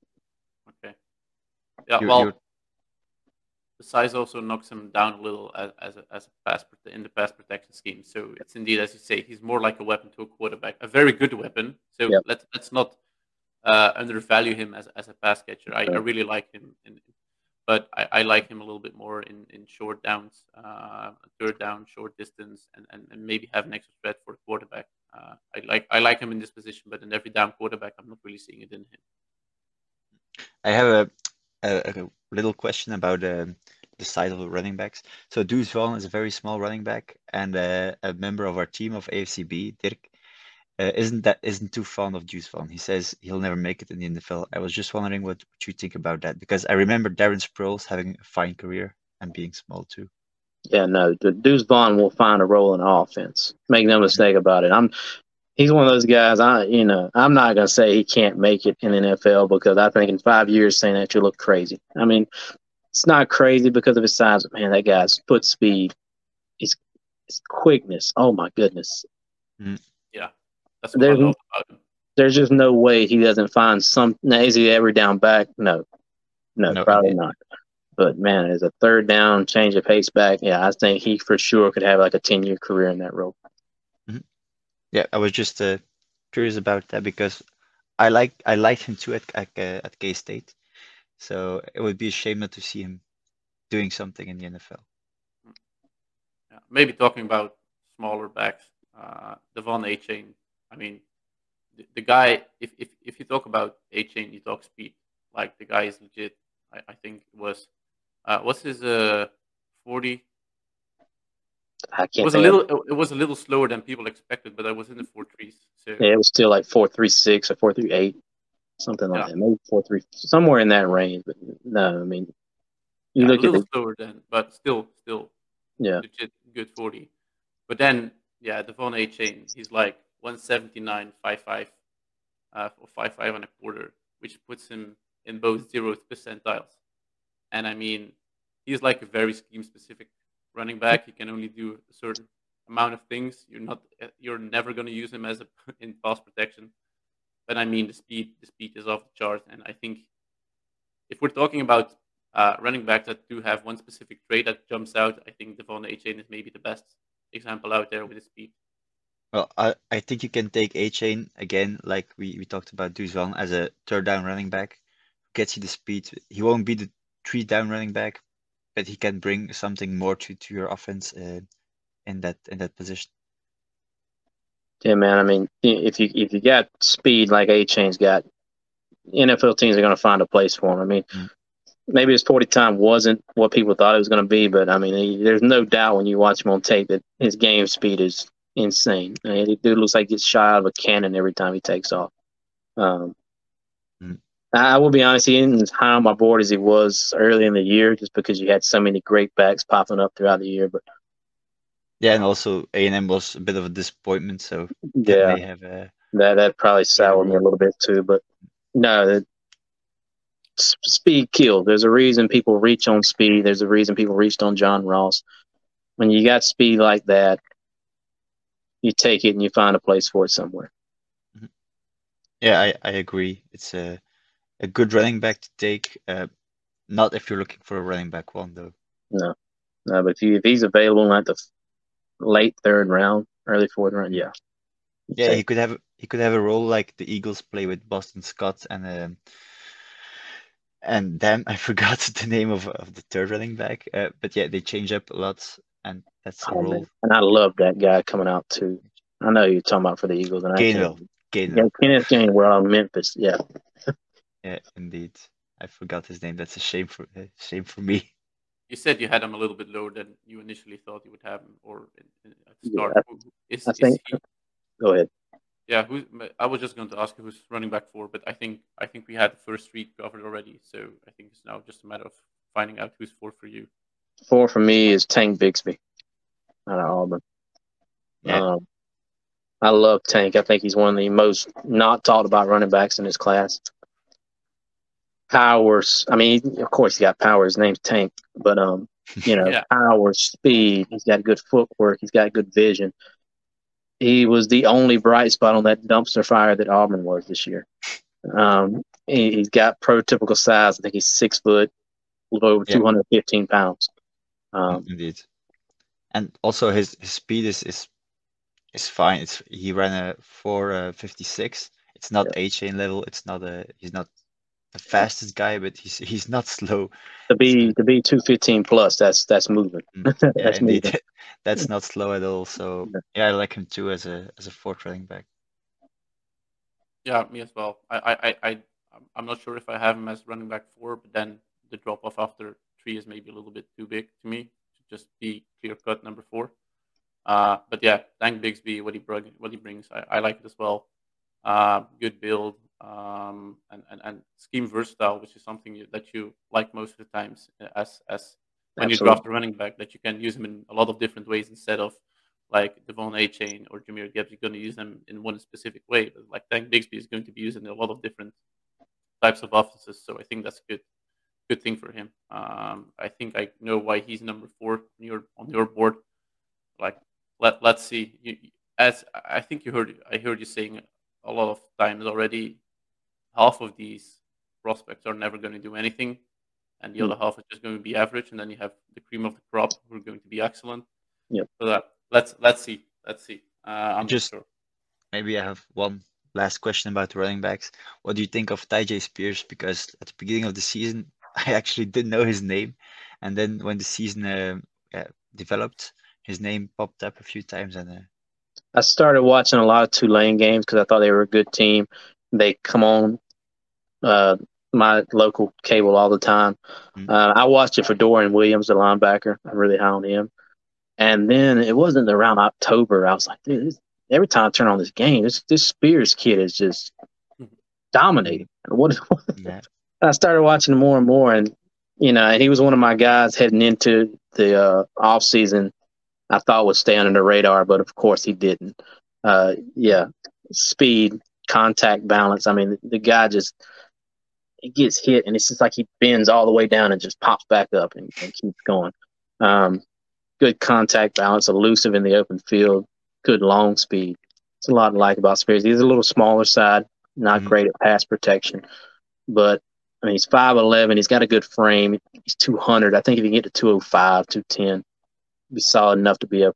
Okay. Yeah. You- well, you- the size also knocks him down a little as, as a, as a pass in the pass protection scheme. So it's indeed, as you say, he's more like a weapon to a quarterback, a very good weapon. So Yep. let's let's not uh, undervalue him as, as a pass catcher. I, I really like him, in, but I, I like him a little bit more in, in short downs, uh, third down, short distance, and, and, and maybe have an extra threat for the quarterback. Uh, I like I like him in this position, but in every down quarterback, I'm not really seeing it in him. I have a, a, a little question about um, the size of the running backs. So Deuce Vaughn is a very small running back and uh, a member of our team of AFCB, Dirk. Uh, isn't that isn't too fond of Deuce Vaughn. He says he'll never make it in the NFL. I was just wondering what, what you think about that because I remember Darren Sproles having a fine career and being small too. Yeah, no, Deuce Vaughn will find a role in the offense. Make no mistake about it. I'm he's one of those guys. I you know I'm not gonna say he can't make it in the NFL because I think in five years saying that you look crazy. I mean, it's not crazy because of his size, but man, that guy's foot speed, his, his quickness. Oh my goodness. Mm. Yeah, that's what there's, I love about him. There's just no way he doesn't find some. Now, is he every down back? No, no, no probably not. But man, as a third down change of pace back, yeah, I think he for sure could have like a ten year career in that role. Mm-hmm. Yeah, I was just uh, curious about that because I like I liked him too at at, uh, at K State, so it would be a shame not to see him doing something in the NFL. Yeah, maybe talking about smaller backs, uh, De'Von Achane. I mean, the, the guy. If, if if you talk about Achane, you talk speed. Like the guy is legit. I, I think it was uh, what's his uh, forty? I can't. It was a little. Of... It was a little slower than people expected, but I was in the four threes. So. Yeah, it was still like four three six or four three eight, something like yeah. that. Maybe four three, somewhere in that range. But no, I mean, you yeah, look a little at the... slower then, but still, still, yeah, legit good forty. But then, yeah, De'Von Achane, he's like one seventy nine, five five, uh, or five five and a quarter, which puts him in both zeroth percentiles. And I mean, he's like a very scheme specific running back. He can only do a certain amount of things. You're not you're never going to use him as a in pass protection. But I mean, the speed the speed is off the chart, and I think if we're talking about uh, running backs that do have one specific trait that jumps out, I think De'Von Achane is maybe the best example out there with the speed. Well, I, I think you can take Achane again, like we, we talked about Deuce as a third down running back. Gets you the speed. He won't be the three down running back, but he can bring something more to, to your offense uh, in that in that position. Yeah, man. I mean, if you if you got speed like Achane's got, NFL teams are going to find a place for him. I mean, mm. maybe his forty time wasn't what people thought it was going to be, but I mean, he, there's no doubt when you watch him on tape that his game speed is insane. I mean, the dude looks like he's shy out of a cannon every time he takes off. Um, I will be honest, he isn't as high on my board as he was early in the year, just because you had so many great backs popping up throughout the year. But yeah, and also A and M was a bit of a disappointment, so yeah, have a, that that probably soured me a little bit too. But no, the speed kill. There's a reason people reach on speed. There's a reason people reached on John Ross. When you got speed like that, you take it and you find a place for it somewhere. Mm-hmm. Yeah, I, I agree. It's a a good running back to take. Uh, not if you're looking for a running back one though. No, no. But if, you, if he's available at the late third round, early fourth round, yeah. Yeah, he could have he could have a role like the Eagles play with Boston Scott and um, and then I forgot the name of of the third running back. Uh, but yeah, they change up a lot, and that's the role. Man. And I love that guy coming out too. I know you're talking about for the Eagles, and Gainwell. I Gainwell. Yeah, Kenneth Gainwell out of Memphis. Yeah. Yeah, indeed. I forgot his name. That's a shame for a shame for me. You said you had him a little bit lower than you initially thought you would have him, or in, in, at the start. Yeah, is, I think. He, go ahead. Yeah, who? I was just going to ask who's running back for, but I think I think we had the first three covered already. So I think it's now just a matter of finding out who's four for you. Four for me is Tank Bigsby out of Auburn. Yeah. Um, I love Tank. I think he's one of the most not talked about running backs in his class powers. I mean, of course, he got power. His name's Tank, but um, you know, yeah. power, speed. He's got good footwork. He's got good vision. He was the only bright spot on that dumpster fire that Auburn was this year. Um, he, has got prototypical size. I think he's six foot, a little over yeah. 215 pounds. Um, Indeed. And also his, his speed is, is is fine. It's he ran a 456. Uh, it's not yeah. Achane level. It's not a he's not the fastest guy, but he's he's not slow. To be to be two fifteen plus, that's that's moving. Mm, yeah, that's moving. that's not slow at all. So yeah, I like him too as a as a fourth running back. Yeah, me as well. I I I I'm not sure if I have him as running back four, but then the drop off after three is maybe a little bit too big to me to just be clear cut number four. Uh, but yeah, Tank Bigsby, what he bring, what he brings, I, I like it as well. Uh, good build um, and, and and scheme versatile, which is something you, that you like most of the times uh, as as when Absolutely. you draft a running back that you can use him in a lot of different ways instead of like De'Von Achane or Jahmyr Gibbs. You're going to use them in one specific way. But like Tank Bigsby is going to be used in a lot of different types of offenses. So I think that's good good thing for him. Um, I think I know why he's number four on your on your board. Like let let's see. You, as I think you heard I heard you saying a lot of times already, half of these prospects are never going to do anything, and the mm. other half is just going to be average, and then you have the cream of the crop who are going to be excellent. Yeah. So that let's let's see let's see. Uh, I'm just sure. maybe I have one last question about running backs. What do you think of Tyjae Spears? Because at the beginning of the season, I actually didn't know his name, and then when the season uh, yeah, developed, his name popped up a few times, and uh, I started watching a lot of Tulane games because I thought they were a good team. They come on uh, my local cable all the time. Mm-hmm. Uh, I watched it for Dorian Williams, the linebacker. I'm really high on him. And then it wasn't around October. I was like, dude, this, every time I turn on this game, this this Spears kid is just dominating. What? Yeah. I started watching more and more, and you know, he was one of my guys heading into the uh, off season. I thought would stay under the radar, but of course he didn't. Uh, yeah, speed, contact balance. I mean, the, the guy just he gets hit, and it's just like he bends all the way down and just pops back up and, and keeps going. Um, good contact balance, elusive in the open field, good long speed. It's a lot to like about Spears. He's a little smaller side, not mm-hmm. great at pass protection, but I mean, he's 5'11. He's got a good frame. He's 200. I think if you get to 205, 210, be solid enough to be a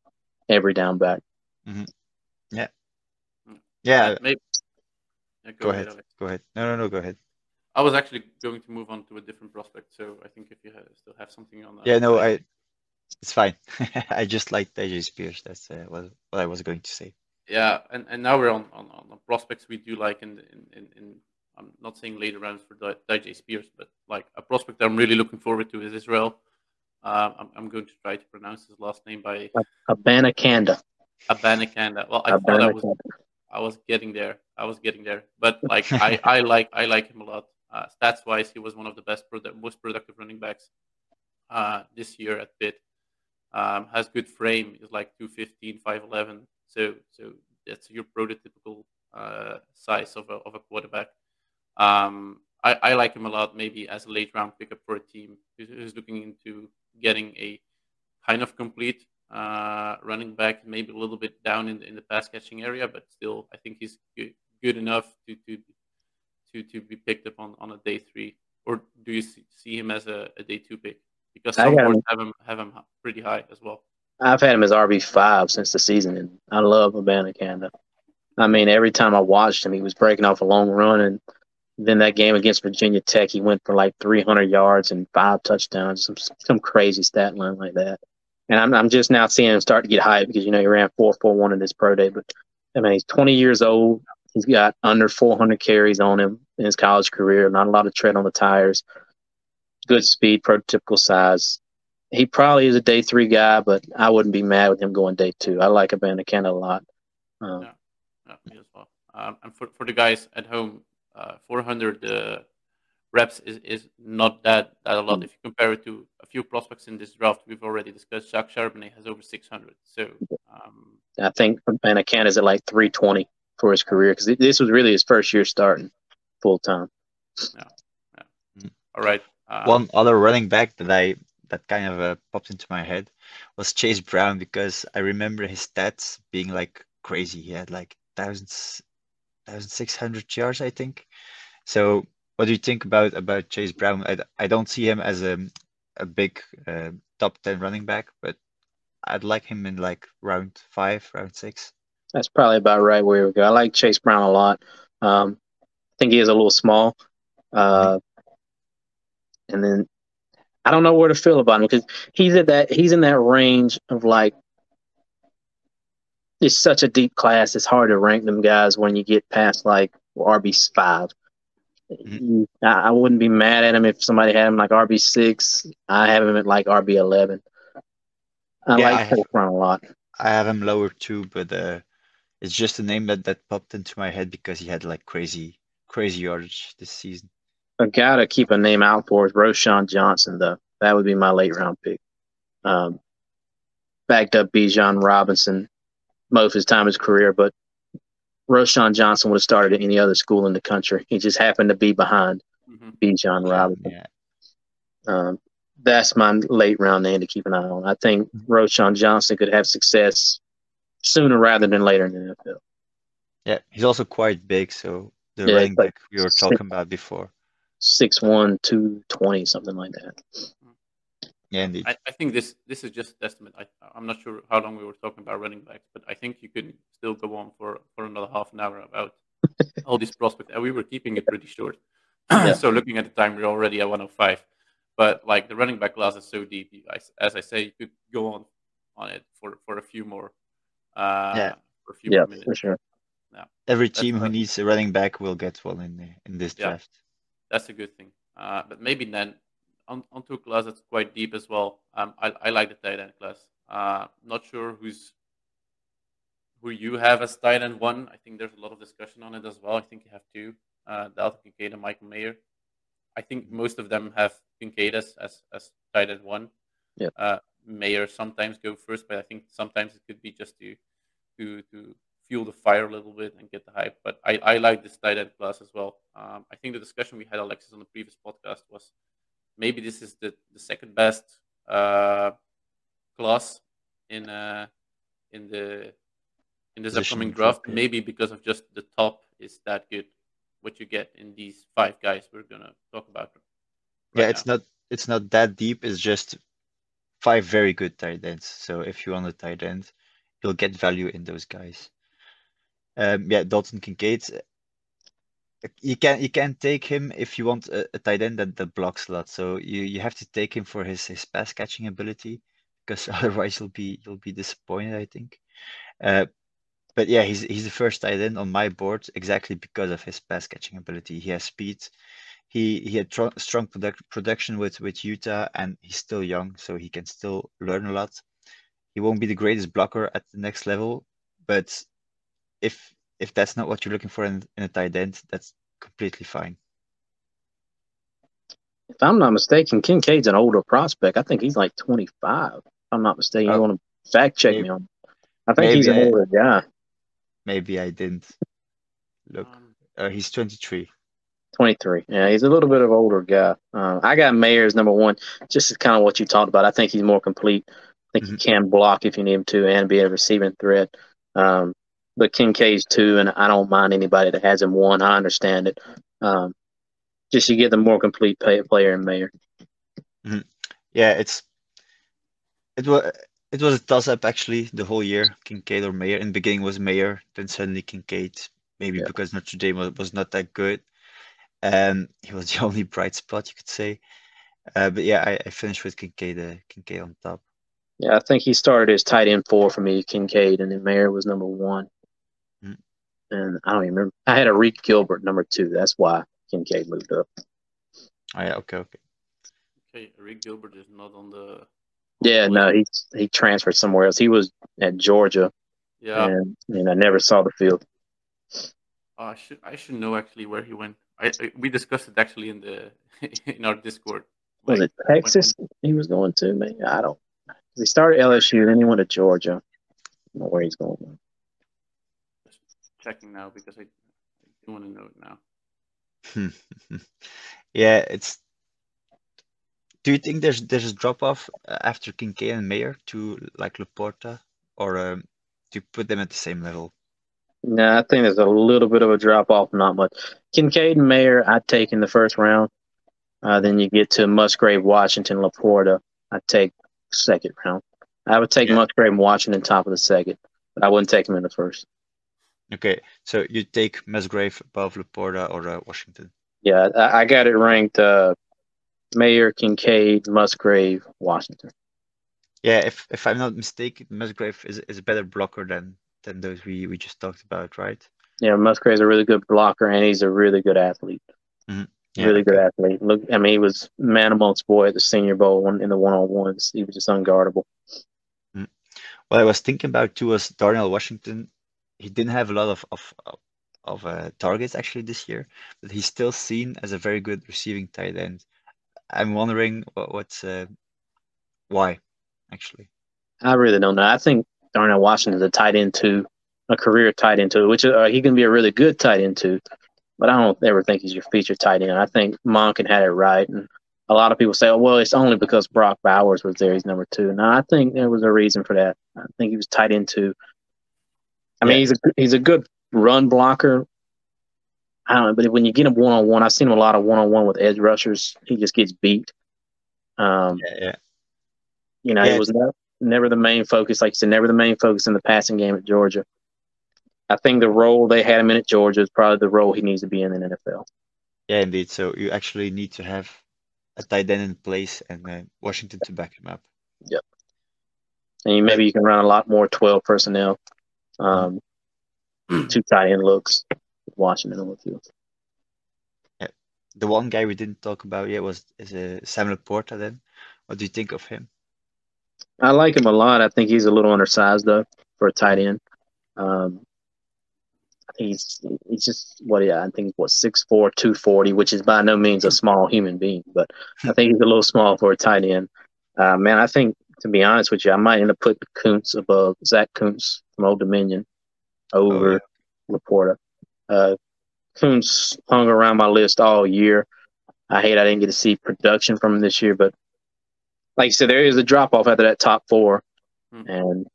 every down back. Mm-hmm. Yeah. Yeah. Maybe. Yeah, go, go ahead. ahead go ahead. No, no, no. Go ahead. I was actually going to move on to a different prospect, so I think if you have, still have something on that. Yeah, no, I. It's fine. I just like Tyjae Spears. That's uh, what, what I was going to say. Yeah, and, and now we're on, on, on prospects we do like in in, in I'm not saying later rounds for DJ Spears, but like a prospect I'm really looking forward to is Israel. Uh, I'm, I'm going to try to pronounce his last name by Abanikanda. Abanikanda. Well, I thought I was, I was getting there. I was getting there, but like I, I like I like him a lot. Uh, stats wise, he was one of the best, most productive running backs uh, this year at Pitt. Um, has good frame. Is like 215, 5'11. So so that's your prototypical uh, size of a, of a quarterback. Um, I, I, like him a lot, maybe as a late round pickup for a team who's, who's looking into getting a kind of complete uh, running back, maybe a little bit down in, the, in the pass catching area, but still, I think he's good, good enough to, to to to be picked up on, on a day three. Or do you see, see him as a, a, day two pick? Because some boards have him have him pretty high as well. I've had him as RB five since the season, and I love Abanikanda. I mean, every time I watched him, he was breaking off a long run, and then that game against Virginia Tech, he went for like 300 yards and five touchdowns, some some crazy stat line like that. And I'm I'm just now seeing him start to get hyped because you know he ran four four one in this pro day, but I mean he's 20 years old. He's got under 400 carries on him in his college career. Not a lot of tread on the tires. Good speed, prototypical size. He probably is a day three guy, but I wouldn't be mad with him going day two. I like Abanikanda a lot. Um, yeah, yeah, me as well. Um, and for, for the guys at home, uh, 400 uh, reps is, is not that, that a lot. Mm. If you compare it to a few prospects in this draft, we've already discussed. Zach Charbonnet has over 600. So um, I think Anacan is at like 320 for his career because this was really his first year starting full time. Yeah. yeah. Mm. All right. Um, One other running back that I that kind of uh, popped into my head was Chase Brown because I remember his stats being like crazy. He had like thousands 1,600 yards, I think. So, what do you think about about Chase Brown? I, I don't see him as a a big uh, top 10 running back, but I'd like him in like round five, round six. That's probably about right where we go. I like Chase Brown a lot. Um, I think he is a little small. Uh, and then I don't know where to feel about him because he's at that he's in that range of like it's such a deep class. It's hard to rank them guys when you get past like RB 5 mm-hmm. I, I, wouldn't be mad at him if somebody had him like RB six. I have him at like RB eleven. I yeah, like Brown a lot. I have him lower too, but uh, it's just a name that that popped into my head because he had like crazy crazy yardage this season. A guy to keep a name out for is Roschon Johnson, though. That would be my late round pick. Um, backed up Bijan Robinson most of his time in his career, but Roschon Johnson would have started at any other school in the country. He just happened to be behind hmm Bijan Robinson. Yeah, Um, that's my late round name to keep an eye on. I think Roschon Johnson could have success sooner rather than later in the NFL. yeah. He's also quite big, so the Yeah, running like back we were talking about before. 6'1", 220, something like that. Yeah, indeed. I, I think this this is just a testament. I, I'm not sure how long we were talking about running backs, but I think you could still go on for, for another half an hour about all these prospects. And we were keeping it pretty short. Yeah. so looking at the time, we're already at 105. But like the running back class is so deep. I- As I say, you could go on on it for, for a few more. Uh, Yeah. For a few Yeah, more for minutes. sure. Every That's team who needs a running back will get one in the, in this Yeah. draft. That's a good thing. Uh, but maybe then on, onto a class that's quite deep as well. Um, I, I like the tight end class. Uh, not sure who's who you have as tight end one. I think there's a lot of discussion on it as well. I think you have two, uh, Dalton Kincaid and Michael Mayer. I think most of them have Kincaid as as, as tight end one. Yeah. Uh, Mayer sometimes go first, but I think sometimes it could be just to to to fuel the fire a little bit and get the hype. But I, I like this tight end class as well. Um, I think the discussion we had, Alexis, on the previous podcast was maybe this is the, the second best uh, class in uh, in the in this Position upcoming draft. yeah. Maybe because of just the top is that good. What you get in these five guys we're gonna talk about. Yeah, it's now. not it's not that deep. It's just five very good tight ends. So if you want a tight end, you'll get value in those guys. Um, yeah, Dalton Kincaid. You can you can take him if you want a, a tight end that, that blocks a lot. So you, you have to take him for his, his pass catching ability, because otherwise you'll be you'll be disappointed, I think. Uh, but yeah, he's he's the first tight end on my board exactly because of his pass catching ability. He has speed. He he had tr- strong product, production with with Utah, and he's still young, so he can still learn a lot. He won't be the greatest blocker at the next level, but if if that's not what you're looking for in, in a tight end, that's completely fine. If I'm not mistaken, Kincaid's an older prospect. I think he's like 25. If I'm not mistaken, you Oh. want to fact check Maybe- me on. I think he's an maybe I- older guy. Maybe I didn't look. Um, Uh, he's 23. 23. Yeah, he's a little bit of older guy. Uh, I got Mayer as number one, just kind of what you talked about. I think he's more complete. I think he can block if you need him to and be a receiving threat. Um, but Kincaid's two, and I don't mind anybody that has him one. I understand it. Um, just you get the more complete pay, player in Mayer. Yeah, it's it was it was a toss up actually the whole year, Kincaid or Mayer. In the beginning was Mayer, then suddenly Kincaid, maybe Yeah. because Notre Dame was, was not that good. Um, he was the only bright spot you could say. Uh, but yeah, I, I finished with Kincaid, uh, Kincaid on top. Yeah, I think he started as tight end four for me, Kincaid, and then Mayer was number one. And I don't even remember. I had Arik Gilbert number two. That's why Kincaid moved up. Oh yeah, okay, okay. okay, Arik Gilbert is not on the. Yeah, no, he he transferred somewhere else. He was at Georgia, Yeah, and and I never saw the field. Oh, I should I should know actually where he went. I, I we discussed it actually in the in our Discord. Was Like, it Texas he was going to? Maybe I don't. He started LSU, and then he went to Georgia. I don't know where he's going. Just checking now because I, I do want to know it now. Yeah, it's. Do you think there's there's a drop off after Kincaid and Mayer to like LaPorta, or um, do you put them at the same level? No, I think there's a little bit of a drop off, not much. Kincaid and Mayer, I'd take in the first round. Uh, then you get to Musgrave, Washington, LaPorta. I'd take second round. I would take Yeah. Musgrave and Washington top of the second, but I wouldn't take him in the first. Okay, so you take Musgrave above LaPorta or uh, Washington. Yeah, I, I got it ranked uh, Mayer, Kincaid, Musgrave, Washington. Yeah, if if I'm not mistaken, Musgrave is is a better blocker than than those we we just talked about, right? Yeah, Musgrave's a really good blocker, and he's a really good athlete. Yeah, really good athlete. Look, I mean, he was man amongst boy at the Senior Bowl in the one on ones. He was just unguardable. What I was thinking about too was Darnell Washington. He didn't have a lot of of of, uh, targets actually this year, but he's still seen as a very good receiving tight end. I'm wondering what, what's uh, why actually. I really don't know. I think Darnell Washington's a tight end too, a career tight end too, which uh, he can be a really good tight end too. But I don't ever think he's your feature tight end. I think Monken had it right, and a lot of people say, "Oh, well, it's only because Brock Bowers was there. He's number two. No, I think there was a reason for that. I think he was tight end too. I mean, Yeah. he's a he's a good run blocker. I don't know, but when you get him one on one, I've seen him a lot of one on one with edge rushers. He just gets beat. Um, Yeah, yeah. you know, Yeah. it was never, never the main focus. Like you said, never the main focus in the passing game at Georgia. I think the role they had him in at Georgia is probably the role he needs to be in in the NFL. Yeah, indeed. So you actually need to have a tight end in place and uh, Washington to back him up. Yep. And you, maybe you can run a lot more 12 personnel, um, two tight end looks with Washington on the field. Yeah. The one guy we didn't talk about yet was is uh, Sam LaPorta. Then, what do you think of him? I like him a lot. I think he's a little undersized though for a tight end. Um, I think he's he's just what yeah, I think what 6'4", 240, which is by no means a small human being, but I think he's a little small for a tight end. Uh, man, I think to be honest with you, I might end up putting Kuntz above Zach Kuntz from Old Dominion over LaPorta. Uh, Kuntz hung around my list all year. I hate I didn't get to see production from him this year, but like you said, there is a drop off after that top four, Hmm. and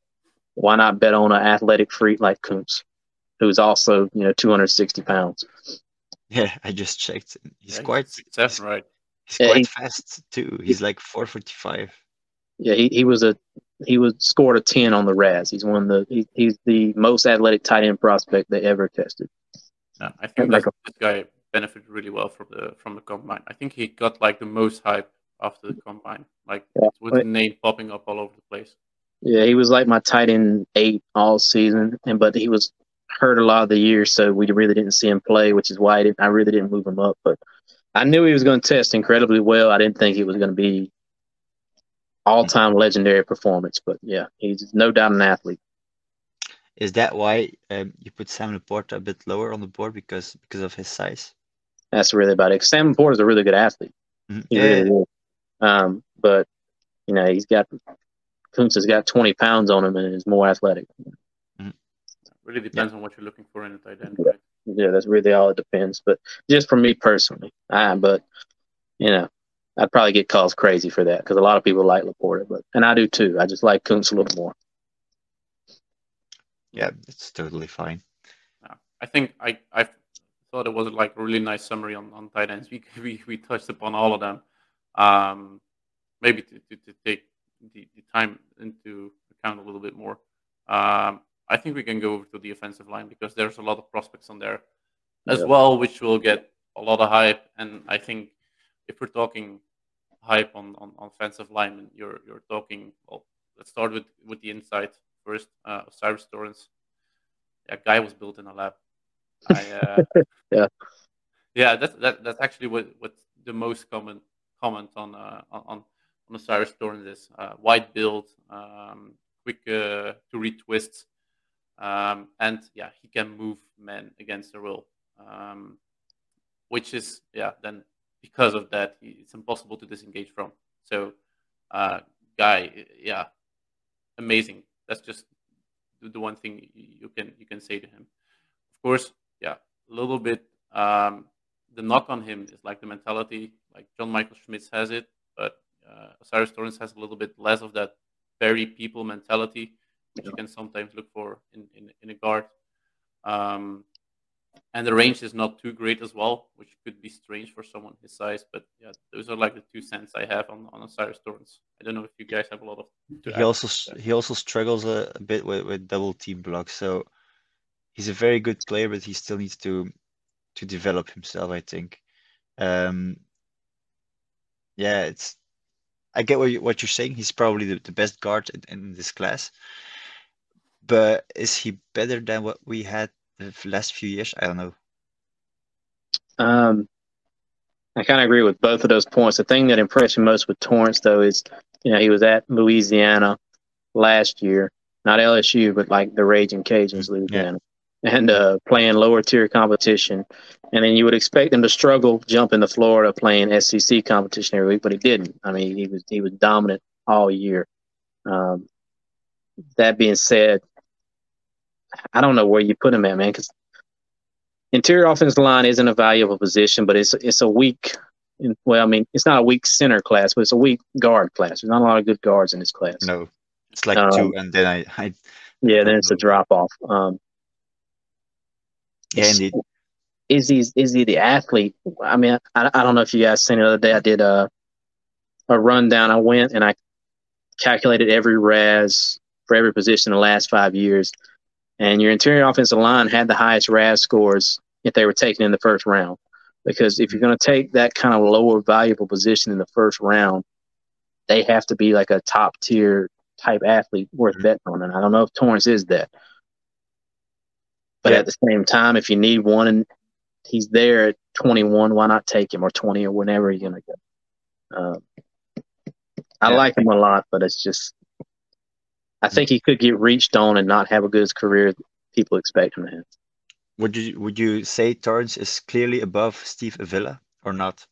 why not bet on an athletic freak like Kuntz, who's also you know 260 pounds. Yeah, I just checked. He's Yeah, quite six, seven, right? he's Yeah, quite he- fast too. He's like 445. Yeah, he, he was a he was scored a 10 on the RAS. He's one of the he, he's the most athletic tight end prospect they ever tested. Yeah, I think Like this, this guy benefited really well from the from the combine. I think he got like the most hype after the combine, like Yeah, with but- the name popping up all over the place. Yeah, he was like my tight end eight all season, and but he was hurt a lot of the year, so we really didn't see him play, which is why I, didn't, I really didn't move him up. But I knew he was going to test incredibly well. I didn't think he was going to be all time legendary performance, but yeah, he's no doubt an athlete. Is that why um, you put Sam Porta a bit lower on the board because because of his size? That's really about it. Sam Porter's a really good athlete. Mhm. He Yeah, really is. Um, but you know, he's got Kuntz has got 20 pounds on him and is more athletic. Really depends on what you're looking for in a tight end, right? Yeah, that's really all it depends. But just for me personally, I, but you know, I'd probably get calls crazy for that because a lot of people like LaPorta, but and I do too. I just like Kuntz a little more. yeah, it's totally fine. Yeah. I think I I thought it was like a really nice summary on, on tight ends. We, we we touched upon all of them. Um, maybe to, to, to take the, the time into account a little bit more. Um, I think we can go over to the offensive line because there's a lot of prospects on there as Yeah. well, which will get a lot of hype. And I think if we're talking hype on, on, on offensive linemen, you're you're talking. Well, let's start with with the inside first. Uh, Cyrus Torrence. That guy was built in a lab. I, uh, Yeah. yeah. That's that, that's actually what what's the most common comment on uh, on on on O'Cyrus Torrence is uh, wide build, um, quick uh, to read twists, um, and yeah, he can move men against their will, um, which is yeah. Then because of that, it's impossible to disengage from. So, uh, guy, yeah, amazing. That's just the, one thing you can you can say to him. Of course, yeah, a little bit. Um, the knock on him is like the mentality, like John Michael Schmitz has it, but uh, O'Cyrus Torrence has a little bit less of that very people mentality, which you can sometimes look for in, in, in a guard. Um, and the range is not too great as well, which could be strange for someone his size. But yeah, those are like the two cents I have on, on O'Cyrus Torrence. I don't know if you guys have a lot of. to He also he also struggles a, a bit with, with double team blocks. So he's a very good player, but he still needs to to develop himself, I think. Um, yeah, it's I get what you, what you're saying. He's probably the, the best guard in, in this class. But is he better than what we had the last few years? I don't know. Um, I kind of agree with both of those points. The thing that impressed me most with Torrence, though, is you know he was at Louisiana last year. not LSU, but like the Raging Cajuns, Louisiana, yeah. and uh, playing lower tier competition. And then you would expect him to struggle jumping to Florida playing SEC competition every week, but he didn't. I mean, he was he was dominant all year. Um, that being said, I don't know where you put him at, man, because interior offensive line isn't a valuable position, but it's it's a weak. Well, I mean, it's not a weak center class, but it's a weak guard class. There's not a lot of good guards in this class. No, it's like um, two, and then I, I yeah, then it's a drop off. Um, yeah, indeed. Is he is he the athlete? I mean, I, I don't know if you guys seen it the other day. I did a a rundown. I went and I calculated every RAS for every position in the last five years, and your interior offensive line had the highest RAS scores if they were taken in the first round. Because if you're going to take that kind of lower valuable position in the first round, they have to be like a top tier type athlete worth mm-hmm. betting on. And I don't know if Torrence is that. But yeah. at the same time, if you need one and he's there at 21, why not take him or 20 or whenever you're going to go? Um, I yeah. like him a lot, but it's just I think he could get reached on and not have a good career people expect him to have. Would you would you say Torrence is clearly above Steve Avila or not?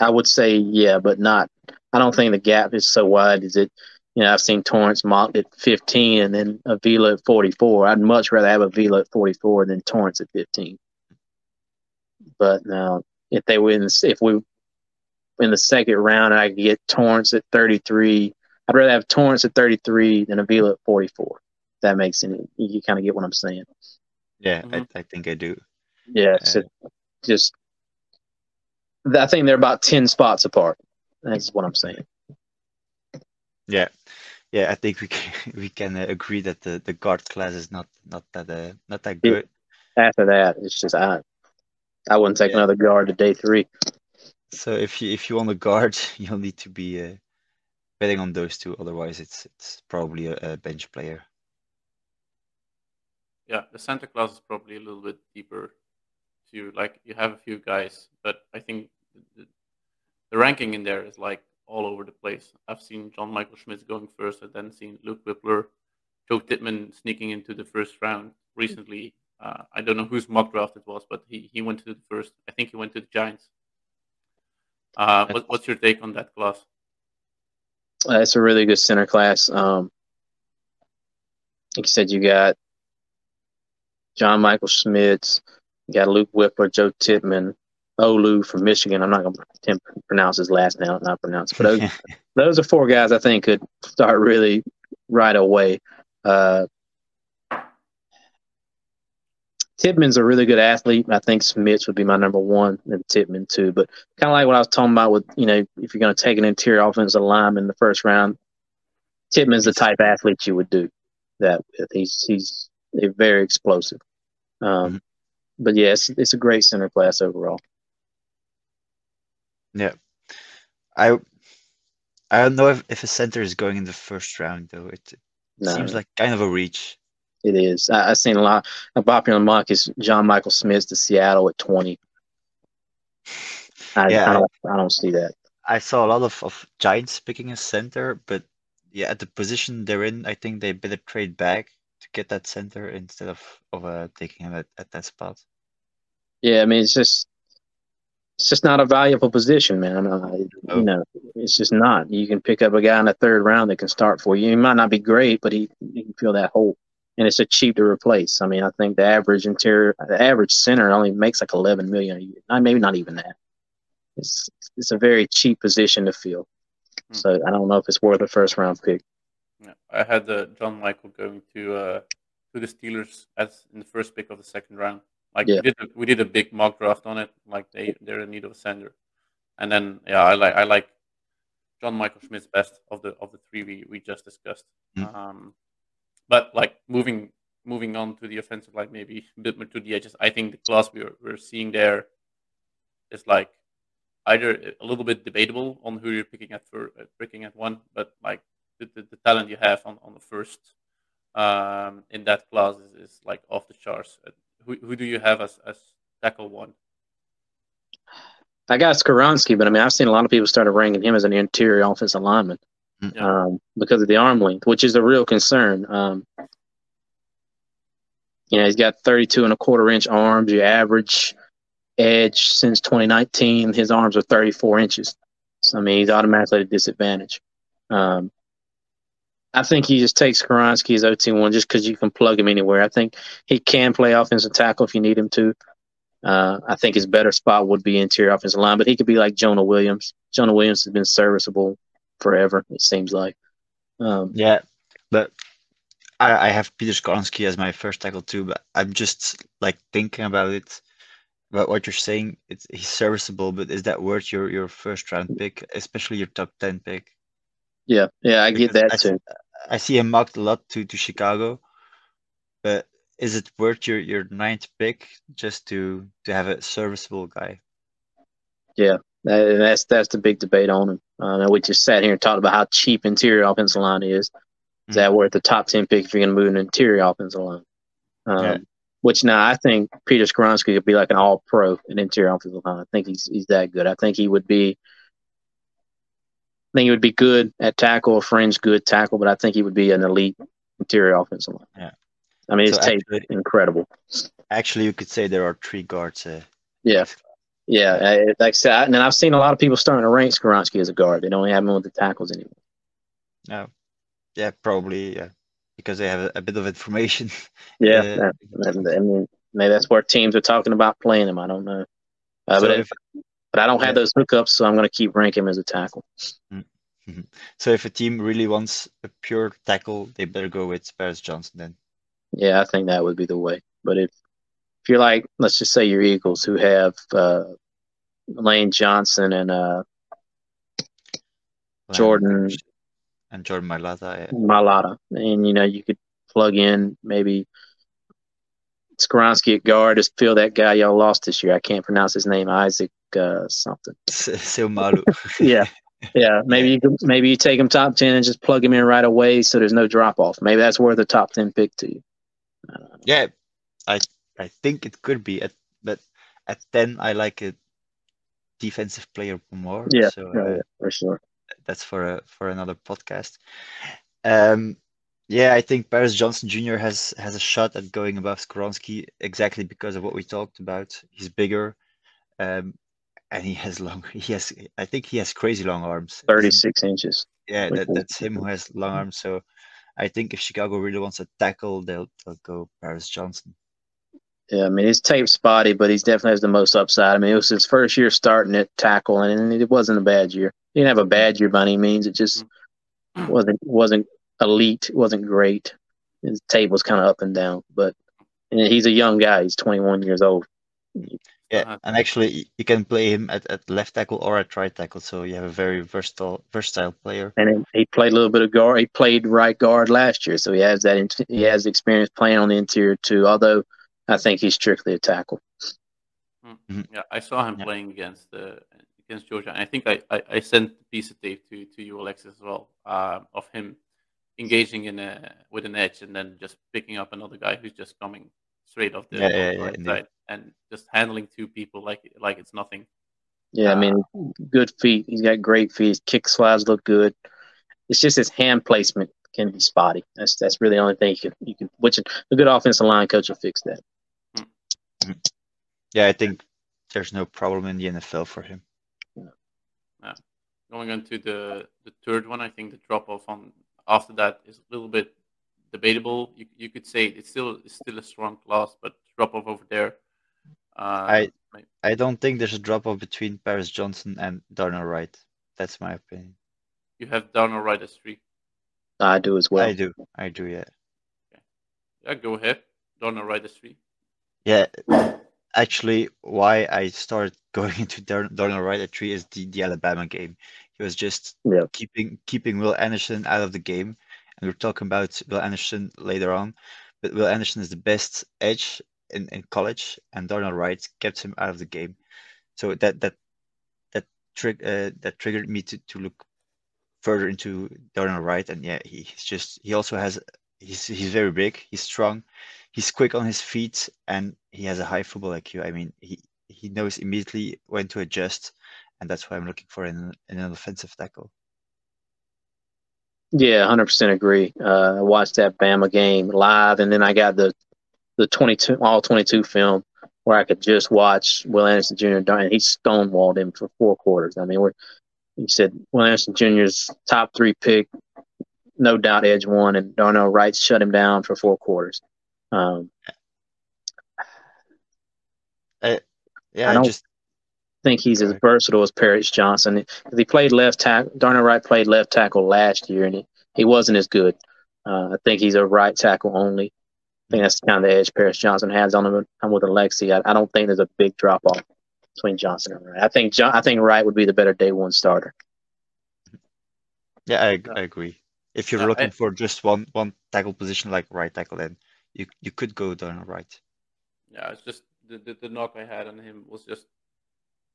I would say yeah, but not. I don't think the gap is so wide. Is it? You know, I've seen Torrence mocked at 15 and then Avila at 44. I'd much rather have Avila at 44 than Torrence at 15. But now, if they win, if we in the second round, I could get Torrence at 33 I'd rather have Torrence at 33 than Avila at 44. that makes any, you kind of get what I'm saying. Yeah, mm-hmm. I, I think I do. Yeah, uh, so just I think they're about 10 spots apart. That's what I'm saying. Yeah. Yeah, I think we can, we can uh, agree that the, the guard class is not not that uh, not that good. After that, it's just I I wouldn't take yeah. another guard to day three. So if you if you want a guard, you'll need to be uh, betting on those two. Otherwise, it's it's probably a, a bench player. Yeah, the center class is probably a little bit deeper. To like, you have a few guys, but I think the, the ranking in there is like all over the place. I've seen John Michael Schmitz going first. I've then seen Luke Wypler, Joe Tippmann sneaking into the first round recently. Uh, I don't know whose mock draft it was, but he, he went to the first. I think he went to the Giants. Uh, what, what's your take on that class? Uh, it's a really good center class. Um, like you said, you got John Michael Schmitz, you got Luke Wypler, Joe Tippmann, Olu from Michigan. I'm not going to pronounce his last name, not pronounce, but those, those are four guys I think could start really right away. Uh, Tippmann's a really good athlete. I think Schmitz would be my number one, and Tippmann too. But kind of like what I was talking about with, you know, if you're going to take an interior offensive lineman in the first round, Tippmann's the type athlete you would do that with. He's he's very explosive. Um, mm-hmm. But yeah, it's, it's a great center class overall. Yeah, I I don't know if, if a center is going in the first round though. It, it no. seems like kind of a reach. It is. I, have seen a lot. A popular mock is John Michael Schmitz to Seattle at 20. I, yeah, I don't, I don't see that. I saw a lot of, of Giants picking a center, but yeah, at the position they're in, I think they better trade back to get that center instead of of uh, taking him at, at that spot. Yeah, I mean it's just it's just not a valuable position, man. Uh, oh. You know, it's just not. You can pick up a guy in the third round that can start for you. He might not be great, but he, he can fill that hole and it's a cheap to replace. I mean, I think the average interior, the average center only makes like 11 million a year. Maybe not even that. It's it's a very cheap position to fill. Hmm. So I don't know if it's worth a first round pick. Yeah, I had uh, John Michael going to uh, to the Steelers as in the first pick of the second round. Like yeah. we did, a, we did a big mock draft on it. Like they they're in need of a center, and then yeah, I like I like John Michael Schmitz best of the of the three we, we just discussed. Mm. Um, but like moving moving on to the offensive line, maybe a bit more to the edges. I think the class we're we're seeing there is like either a little bit debatable on who you're picking at for uh, picking at one, but like the, the, the, talent you have on, on the first um, in that class is, is like off the charts. Uh, who who do you have as as tackle one? I got Skoronski, but I mean I've seen a lot of people started ranking him as an interior offensive lineman. Um, because of the arm length, which is a real concern. Um, you know, he's got 32 and a quarter inch arms. Your average edge since 2019, his arms are 34 inches. So, I mean, he's automatically at a disadvantage. Um, I think he just takes Skoronski as OT1 just because you can plug him anywhere. I think he can play offensive tackle if you need him to. Uh, I think his better spot would be interior offensive line, but he could be like Jonah Williams. Jonah Williams has been serviceable forever, it seems like. Um, Yeah, but I, I have Peter Skoronski as my first tackle too, but I'm just like thinking about it, about what you're saying. It's he's serviceable, but is that worth your your first round pick, especially your top ten pick? yeah, yeah, I get Because that I, too. I see him mocked a lot to to Chicago, but is it worth your your ninth pick just to to have a serviceable guy? That, and that's that's the big debate on him. Um, and we just sat here and talked about how cheap interior offensive line is. Is that worth the top ten pick if you're going to move an interior offensive line? Um. Which now I think Peter Skoronski could be like an All Pro in interior offensive line. I think he's he's that good. I think he would be. I think he would be good at tackle, a fringe good tackle, but I think he would be an elite interior offensive line. Yeah. I mean, his So tape actually, incredible. actually, you could say there are three guards. Uh, Yeah. Yeah, like I said, and I've seen a lot of people starting to rank Skoronski as a guard. They don't have him with the tackles anymore. No, yeah, probably, yeah, because they have a, a bit of information. Yeah, Uh, that- I mean, maybe that's where teams are talking about playing him. I don't know, uh, So but if but I don't have yeah. those hookups, so I'm going to keep ranking him as a tackle. so if a team really wants a pure tackle, they better go with Paris Johnson then. Yeah, I think that would be the way. But if if you're like, let's just say your Eagles, who have uh, Lane Johnson and uh, Jordan and Jordan Mailata. Yeah. Mailata, and you know you could plug in maybe Skoronski at guard, just feel that guy y'all lost this year. I can't pronounce his name, Isaac uh, something. Seumalo. Yeah, yeah. Maybe you could, maybe you take him top ten and just plug him in right away, so there's no drop off. Maybe that's worth a top ten pick to you. I yeah, I I think it could be at but at ten I like a defensive player more. Yeah, So Oh, uh, yeah, for sure. that's for a for another podcast. Um, yeah, I think Paris Johnson Jr. has has a shot at going above Skoronski exactly because of what we talked about. He's bigger, um, and he has long. He has, I think, he has crazy long arms. Thirty six inches. Yeah, that, that's him who has long arms. So I think if Chicago really wants a tackle, they'll they'll go Paris Johnson. Yeah, I mean his tape's spotty, but he's definitely has the most upside. I mean it was his first year starting at tackle, and it wasn't a bad year. He didn't have a bad year by any means. It just wasn't wasn't elite. Wasn't great. His tape was kind of up and down, but and he's a young guy. He's 21 years old. Yeah, Uh-huh. and actually you can play him at, at left tackle or at right tackle, so you have a very versatile versatile player. and he, he played a little bit of guard. He played right guard last year, so he has that. in- He has experience playing on the interior too. Although I think he's strictly a tackle. Hmm. Mm-hmm. Yeah, I saw him Yeah. playing against the against Georgia, and I think I, I, I sent a piece of tape to, to you, Alexis, as well, uh, of him engaging in a with an edge and then just picking up another guy who's just coming straight off the, Yeah, yeah, the yeah, right indeed. side and just handling two people like like it's nothing. Yeah, I mean, good feet. He's got great feet. His kick slides look good. It's just his hand placement can be spotty. That's that's really the only thing you can you can. Which a good offensive line coach will fix that. Yeah, I think there's no problem in the NFL for him. Yeah. Going on to the the third one, I think the drop off on after that is a little bit debatable. You you could say it's still it's still a strong class, but drop off over there. Uh, I- may- I don't think there's a drop off between Paris Johnson and Darnell Wright. That's my opinion. you have Darnell Wright as three. I do as well. I do, I do, yeah. Yeah, go ahead. Darnell Wright as three. Yeah, actually, why I started going into Dar- Darnell Wright at three is the, the Alabama game. He was just Yeah. keeping keeping Will Anderson out of the game, and we're talking about Will Anderson later on. But Will Anderson is the best edge in, in college, and Darnell Wright kept him out of the game. So that that that trig- uh, that triggered me to, to look further into Darnell Wright, and yeah, he- he's just he also has he's he's very big, he's strong, he's quick on his feet, and he has a high football IQ. I mean, he he knows immediately when to adjust, and that's why I'm looking for in, in an offensive tackle. Yeah, hundred percent agree. Uh, I watched that Bama game live, and then I got the the twenty two all twenty two film where I could just watch Will Anderson Jr. and he stonewalled him for four quarters. I mean, we're, he said Will Anderson Jr.'s top three pick, no doubt edge one, and Darnell Wright shut him down for four quarters. Um, Uh, yeah, I I don't- just think he's as versatile as Paris Johnson. He played left tackle. Darnell Wright played left tackle last year, and he, he wasn't as good. Uh, I think he's a right tackle only. I think that's kind of the edge Paris Johnson has on him. I'm with Alexi. I, I don't think there's a big drop off between Johnson and Wright. I think John, I think Wright would be the better day one starter. yeah, I, I agree. If you're Yeah, I- looking for just one one tackle position like right tackle, then you you could go down right. Yeah, it's just the, the, the knock I had on him was just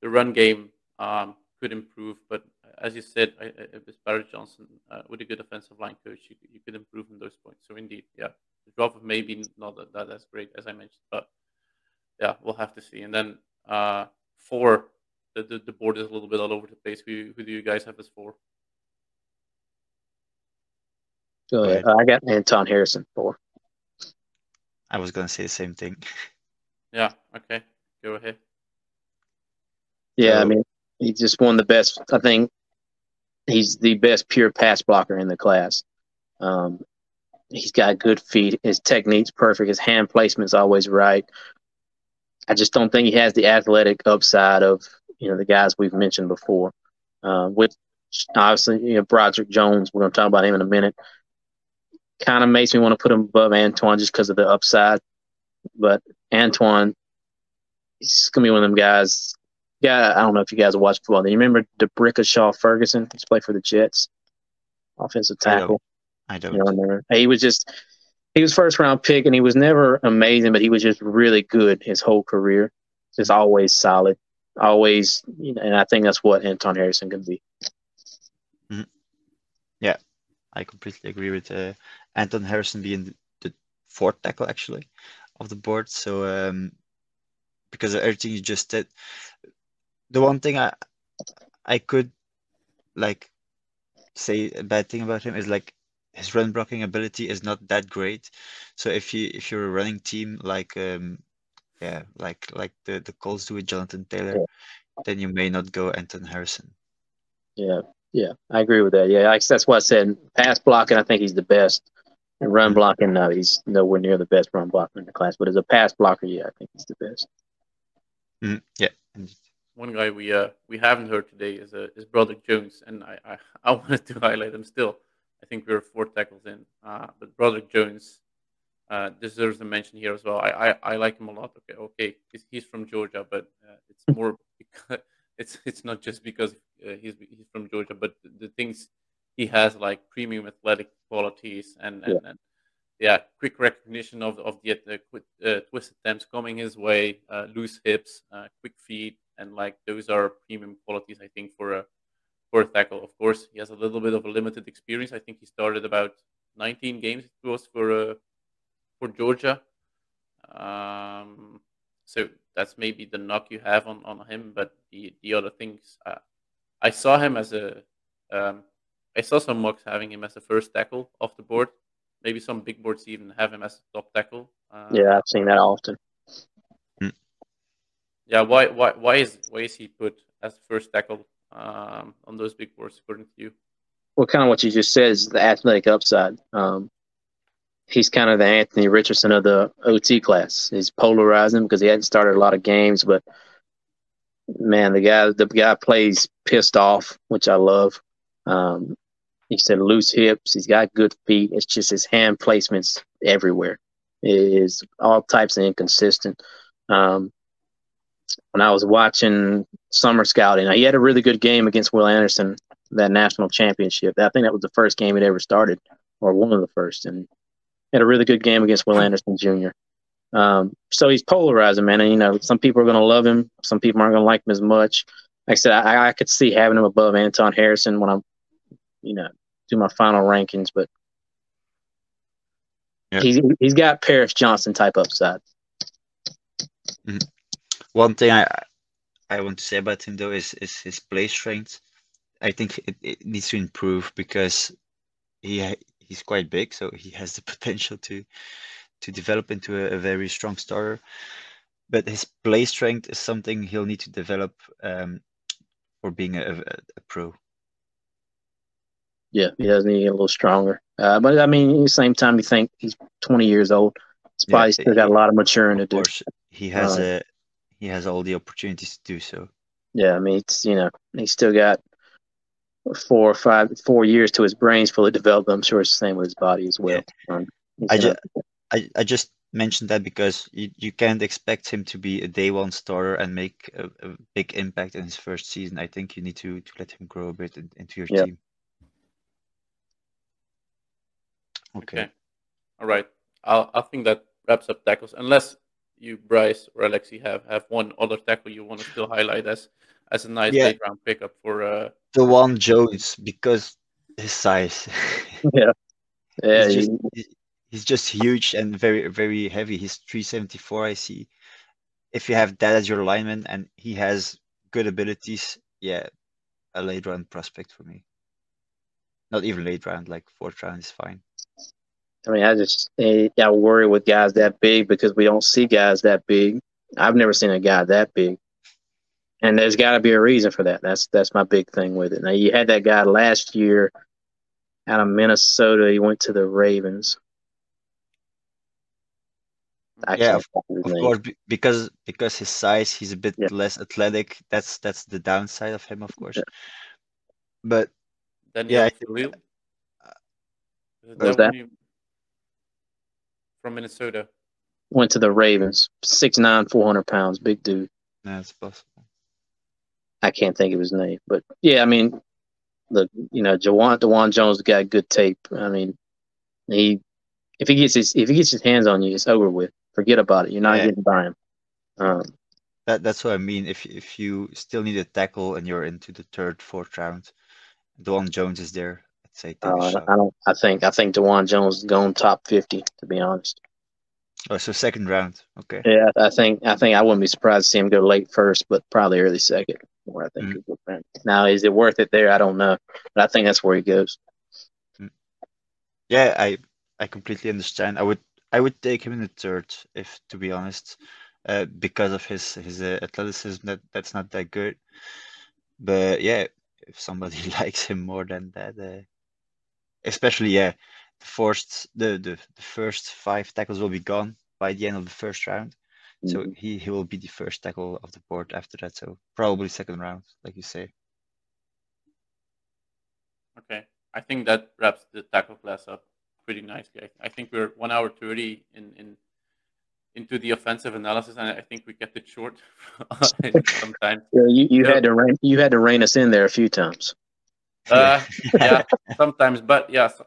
the run game um, could improve, but as you said, I, I, with Paris Johnson, uh, with a good offensive line coach, you, you could improve on those points. So indeed, yeah, the drop of maybe not that, that as great as I mentioned, but yeah, we'll have to see. And then uh, four, the, the the board is a little bit all over the place. Who who do you guys have as four? Go ahead. Uh, I got Anton Harrison for. I was gonna say the same thing. Yeah, okay, go ahead. Yeah, I mean, he's just one of the best. I think he's the best pure pass blocker in the class. Um, he's got good feet. His technique's perfect. His hand placement's always right. I just don't think he has the athletic upside of you know the guys we've mentioned before. Uh, with obviously you know Broderick Jones, we're going to talk about him in a minute. Kind of makes me want to put him above Antoine just because of the upside. But Antoine, he's to be one of them guys yeah, I don't know if you guys watched football. Do you remember DeBrickashaw Ferguson? He's played for the Jets, offensive I don't. tackle. I don't. You know, remember? He was just he was first round pick, and he was never amazing, but he was just really good his whole career. Just always solid, always. You know, and I think that's what Anton Harrison can be. Yeah. I completely agree with uh, Anton Harrison being the, fourth tackle actually of the board. So um, because of everything you just said, the one thing I I could like say a bad thing about him is like his run blocking ability is not that great. So if you if you're a running team like um yeah like like the the Colts do with Jonathan Taylor, then you may not go Anton Harrison. Yeah, yeah, I agree with that. Yeah, I, that's why I said pass blocking. I think he's the best. And run blocking, no, he's nowhere near the best run blocker in the class. But as a pass blocker, yeah, I think he's the best. Mhm, Yeah. One guy we uh we haven't heard today is uh, is Broderick Jones, and I, I I wanted to highlight him still. I think we're four tackles in, uh, but Broderick Jones uh, deserves a mention here as well. I, I, I like him a lot. Okay, okay, he's, he's from Georgia, but uh, it's more because it's it's not just because uh, he's he's from Georgia, but the, the things he has like premium athletic qualities and and, and yeah, quick recognition of of the uh, quick, uh, twist attempts coming his way, uh, loose hips, uh, quick feet, and like those are premium qualities I think for a for a tackle. Of course, he has a little bit of a limited experience. I think he started about 19 games it was for uh, for Georgia. Um, so that's maybe the knock you have on, on him. But the the other things, uh, I saw him as a, um, I saw some mocks having him as the first tackle off the board. Maybe some big boards even have him as a top tackle. Uh, Yeah, I've seen that often. yeah. Why why why is why is he put as the first tackle um, on those big boards according to you? Well, kind of what you just said is the athletic upside. Um, he's kind of the Anthony Richardson of the OT class. He's polarizing because he hadn't started a lot of games, but man, the guy the guy plays pissed off, which I love. Um, he said loose hips. He's got good feet. It's just his hand placements everywhere. It is all types of inconsistent. Um, when I was watching summer scouting, he had a really good game against Will Anderson that national championship. I think that was the first game he'd ever started, or one of the first, and had a really good game against Will Anderson Jr. Um, so he's polarizing, man. And you know, some people are going to love him, some people aren't going to like him as much. Like I said, I, I could see having him above Anton Harrison when I'm, you know, do my final rankings, but Yeah. he's he's got Paris Johnson type upside. One thing I I want to say about him though is is his play strength. I think it, it needs to improve because he he's quite big, so he has the potential to to develop into a, a very strong starter. But his play strength is something he'll need to develop um, for being a, a, a pro. Yeah, he does need to get a little stronger. Uh, but I mean, at the same time, you think he's 20 years old. He's probably Yeah, still got a lot of maturing to Of do. course, he has Uh, a he has all the opportunities to do so. Yeah, I mean, it's you know, he's still got four or five, four years to his brain's fully developed. I'm sure it's the same with his body as well. Um, I gonna- I, I just mentioned that because you, you can't expect him to be a day one starter and make a, a big impact in his first season. I think you need to, to let him grow a bit in, into your Yeah. team. Okay. Okay. All right. I'll, I think that wraps up tackles. Unless you, Bryce or Alexi, have, have one other tackle you want to still highlight as as a nice Yeah. late round pickup for. Uh, The one Jones because his size. yeah, yeah, he's, he- just, he- he's just huge and very very heavy. He's 374. I see. If you have that as your lineman and he has good abilities, yeah, a late round prospect for me. Not even late round, like fourth round is fine. I mean, I just eh, I worry with guys that big because we don't see guys that big. I've never seen a guy that big, and there's got to be a reason for that. That's that's my big thing with it. Now you had that guy last year out of Minnesota. He went to the Ravens. I Yeah, can't think his Of course, because because his size, he's a bit Yeah. less athletic. That's that's the downside of him, of course. Yeah. But Daniel Yeah, I think- Faalele. Is Who's that that? From Minnesota. Went to the Ravens. Six nine, four hundred pounds, big dude. no, it's possible. I can't think of his name, but yeah, I mean, look, you know, Jawan Dawand Jones got good tape. I mean, he if he gets his if he gets his hands on you, it's over with. Forget about it. You're not Yeah. getting by him. Um, That that's what I mean. If if you still need a tackle and you're into the third, fourth round, Dawand Jones is there. Say uh. I don't. I think I think Dawand Jones is going top fifty. To be honest, Oh, so second round. Okay. yeah, I think I think I wouldn't be surprised to see him go late first, but probably early second. Where I think Mhm. he'd now is it worth it there? I don't know, but I think that's where he goes. Yeah, I I completely understand. I would I would take him in the third, if to be honest, uh, because of his his uh, athleticism. That that's not that good. But yeah, if somebody likes him more than that, uh, especially yeah, the first the, the the first five tackles will be gone by the end of the first round. So Mhm. he he will be the first tackle of the board after that. So probably second round, like you say. Okay. I think that wraps the tackle class up pretty nicely. I, I think we're one hour thirty in, in into the offensive analysis, and I think we kept it short sometimes. Yeah, you, you Yeah. had to rein, you had to rein us in there a few times. Uh, yeah, sometimes, but yeah, so,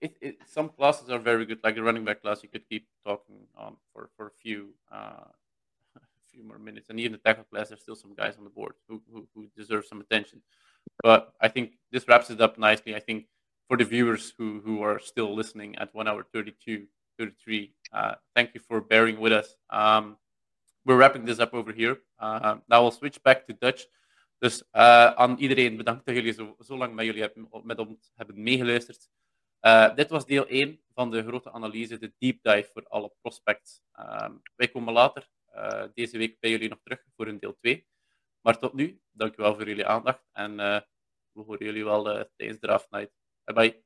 it, it, some classes are very good. Like the running back class, you could keep talking on for, for a few uh, a few more minutes, and even the tackle class, there's still some guys on the board who, who, who deserve some attention. But I think this wraps it up nicely. I think for the viewers who, who are still listening at one hour 32, 33, uh, thank you for bearing with us. Um, we're wrapping this up over here. Uh, now we'll switch back to Dutch. Dus uh, aan iedereen bedankt dat jullie zo, zo lang met, jullie hebben, met ons hebben meegeluisterd. Uh, dit was deel 1 van de grote analyse, de deep dive voor alle prospects. Um, wij komen later uh, deze week bij jullie nog terug voor een deel 2. Maar tot nu, dankjewel voor jullie aandacht en we horen jullie wel tijdens Draft Night. Bye bye.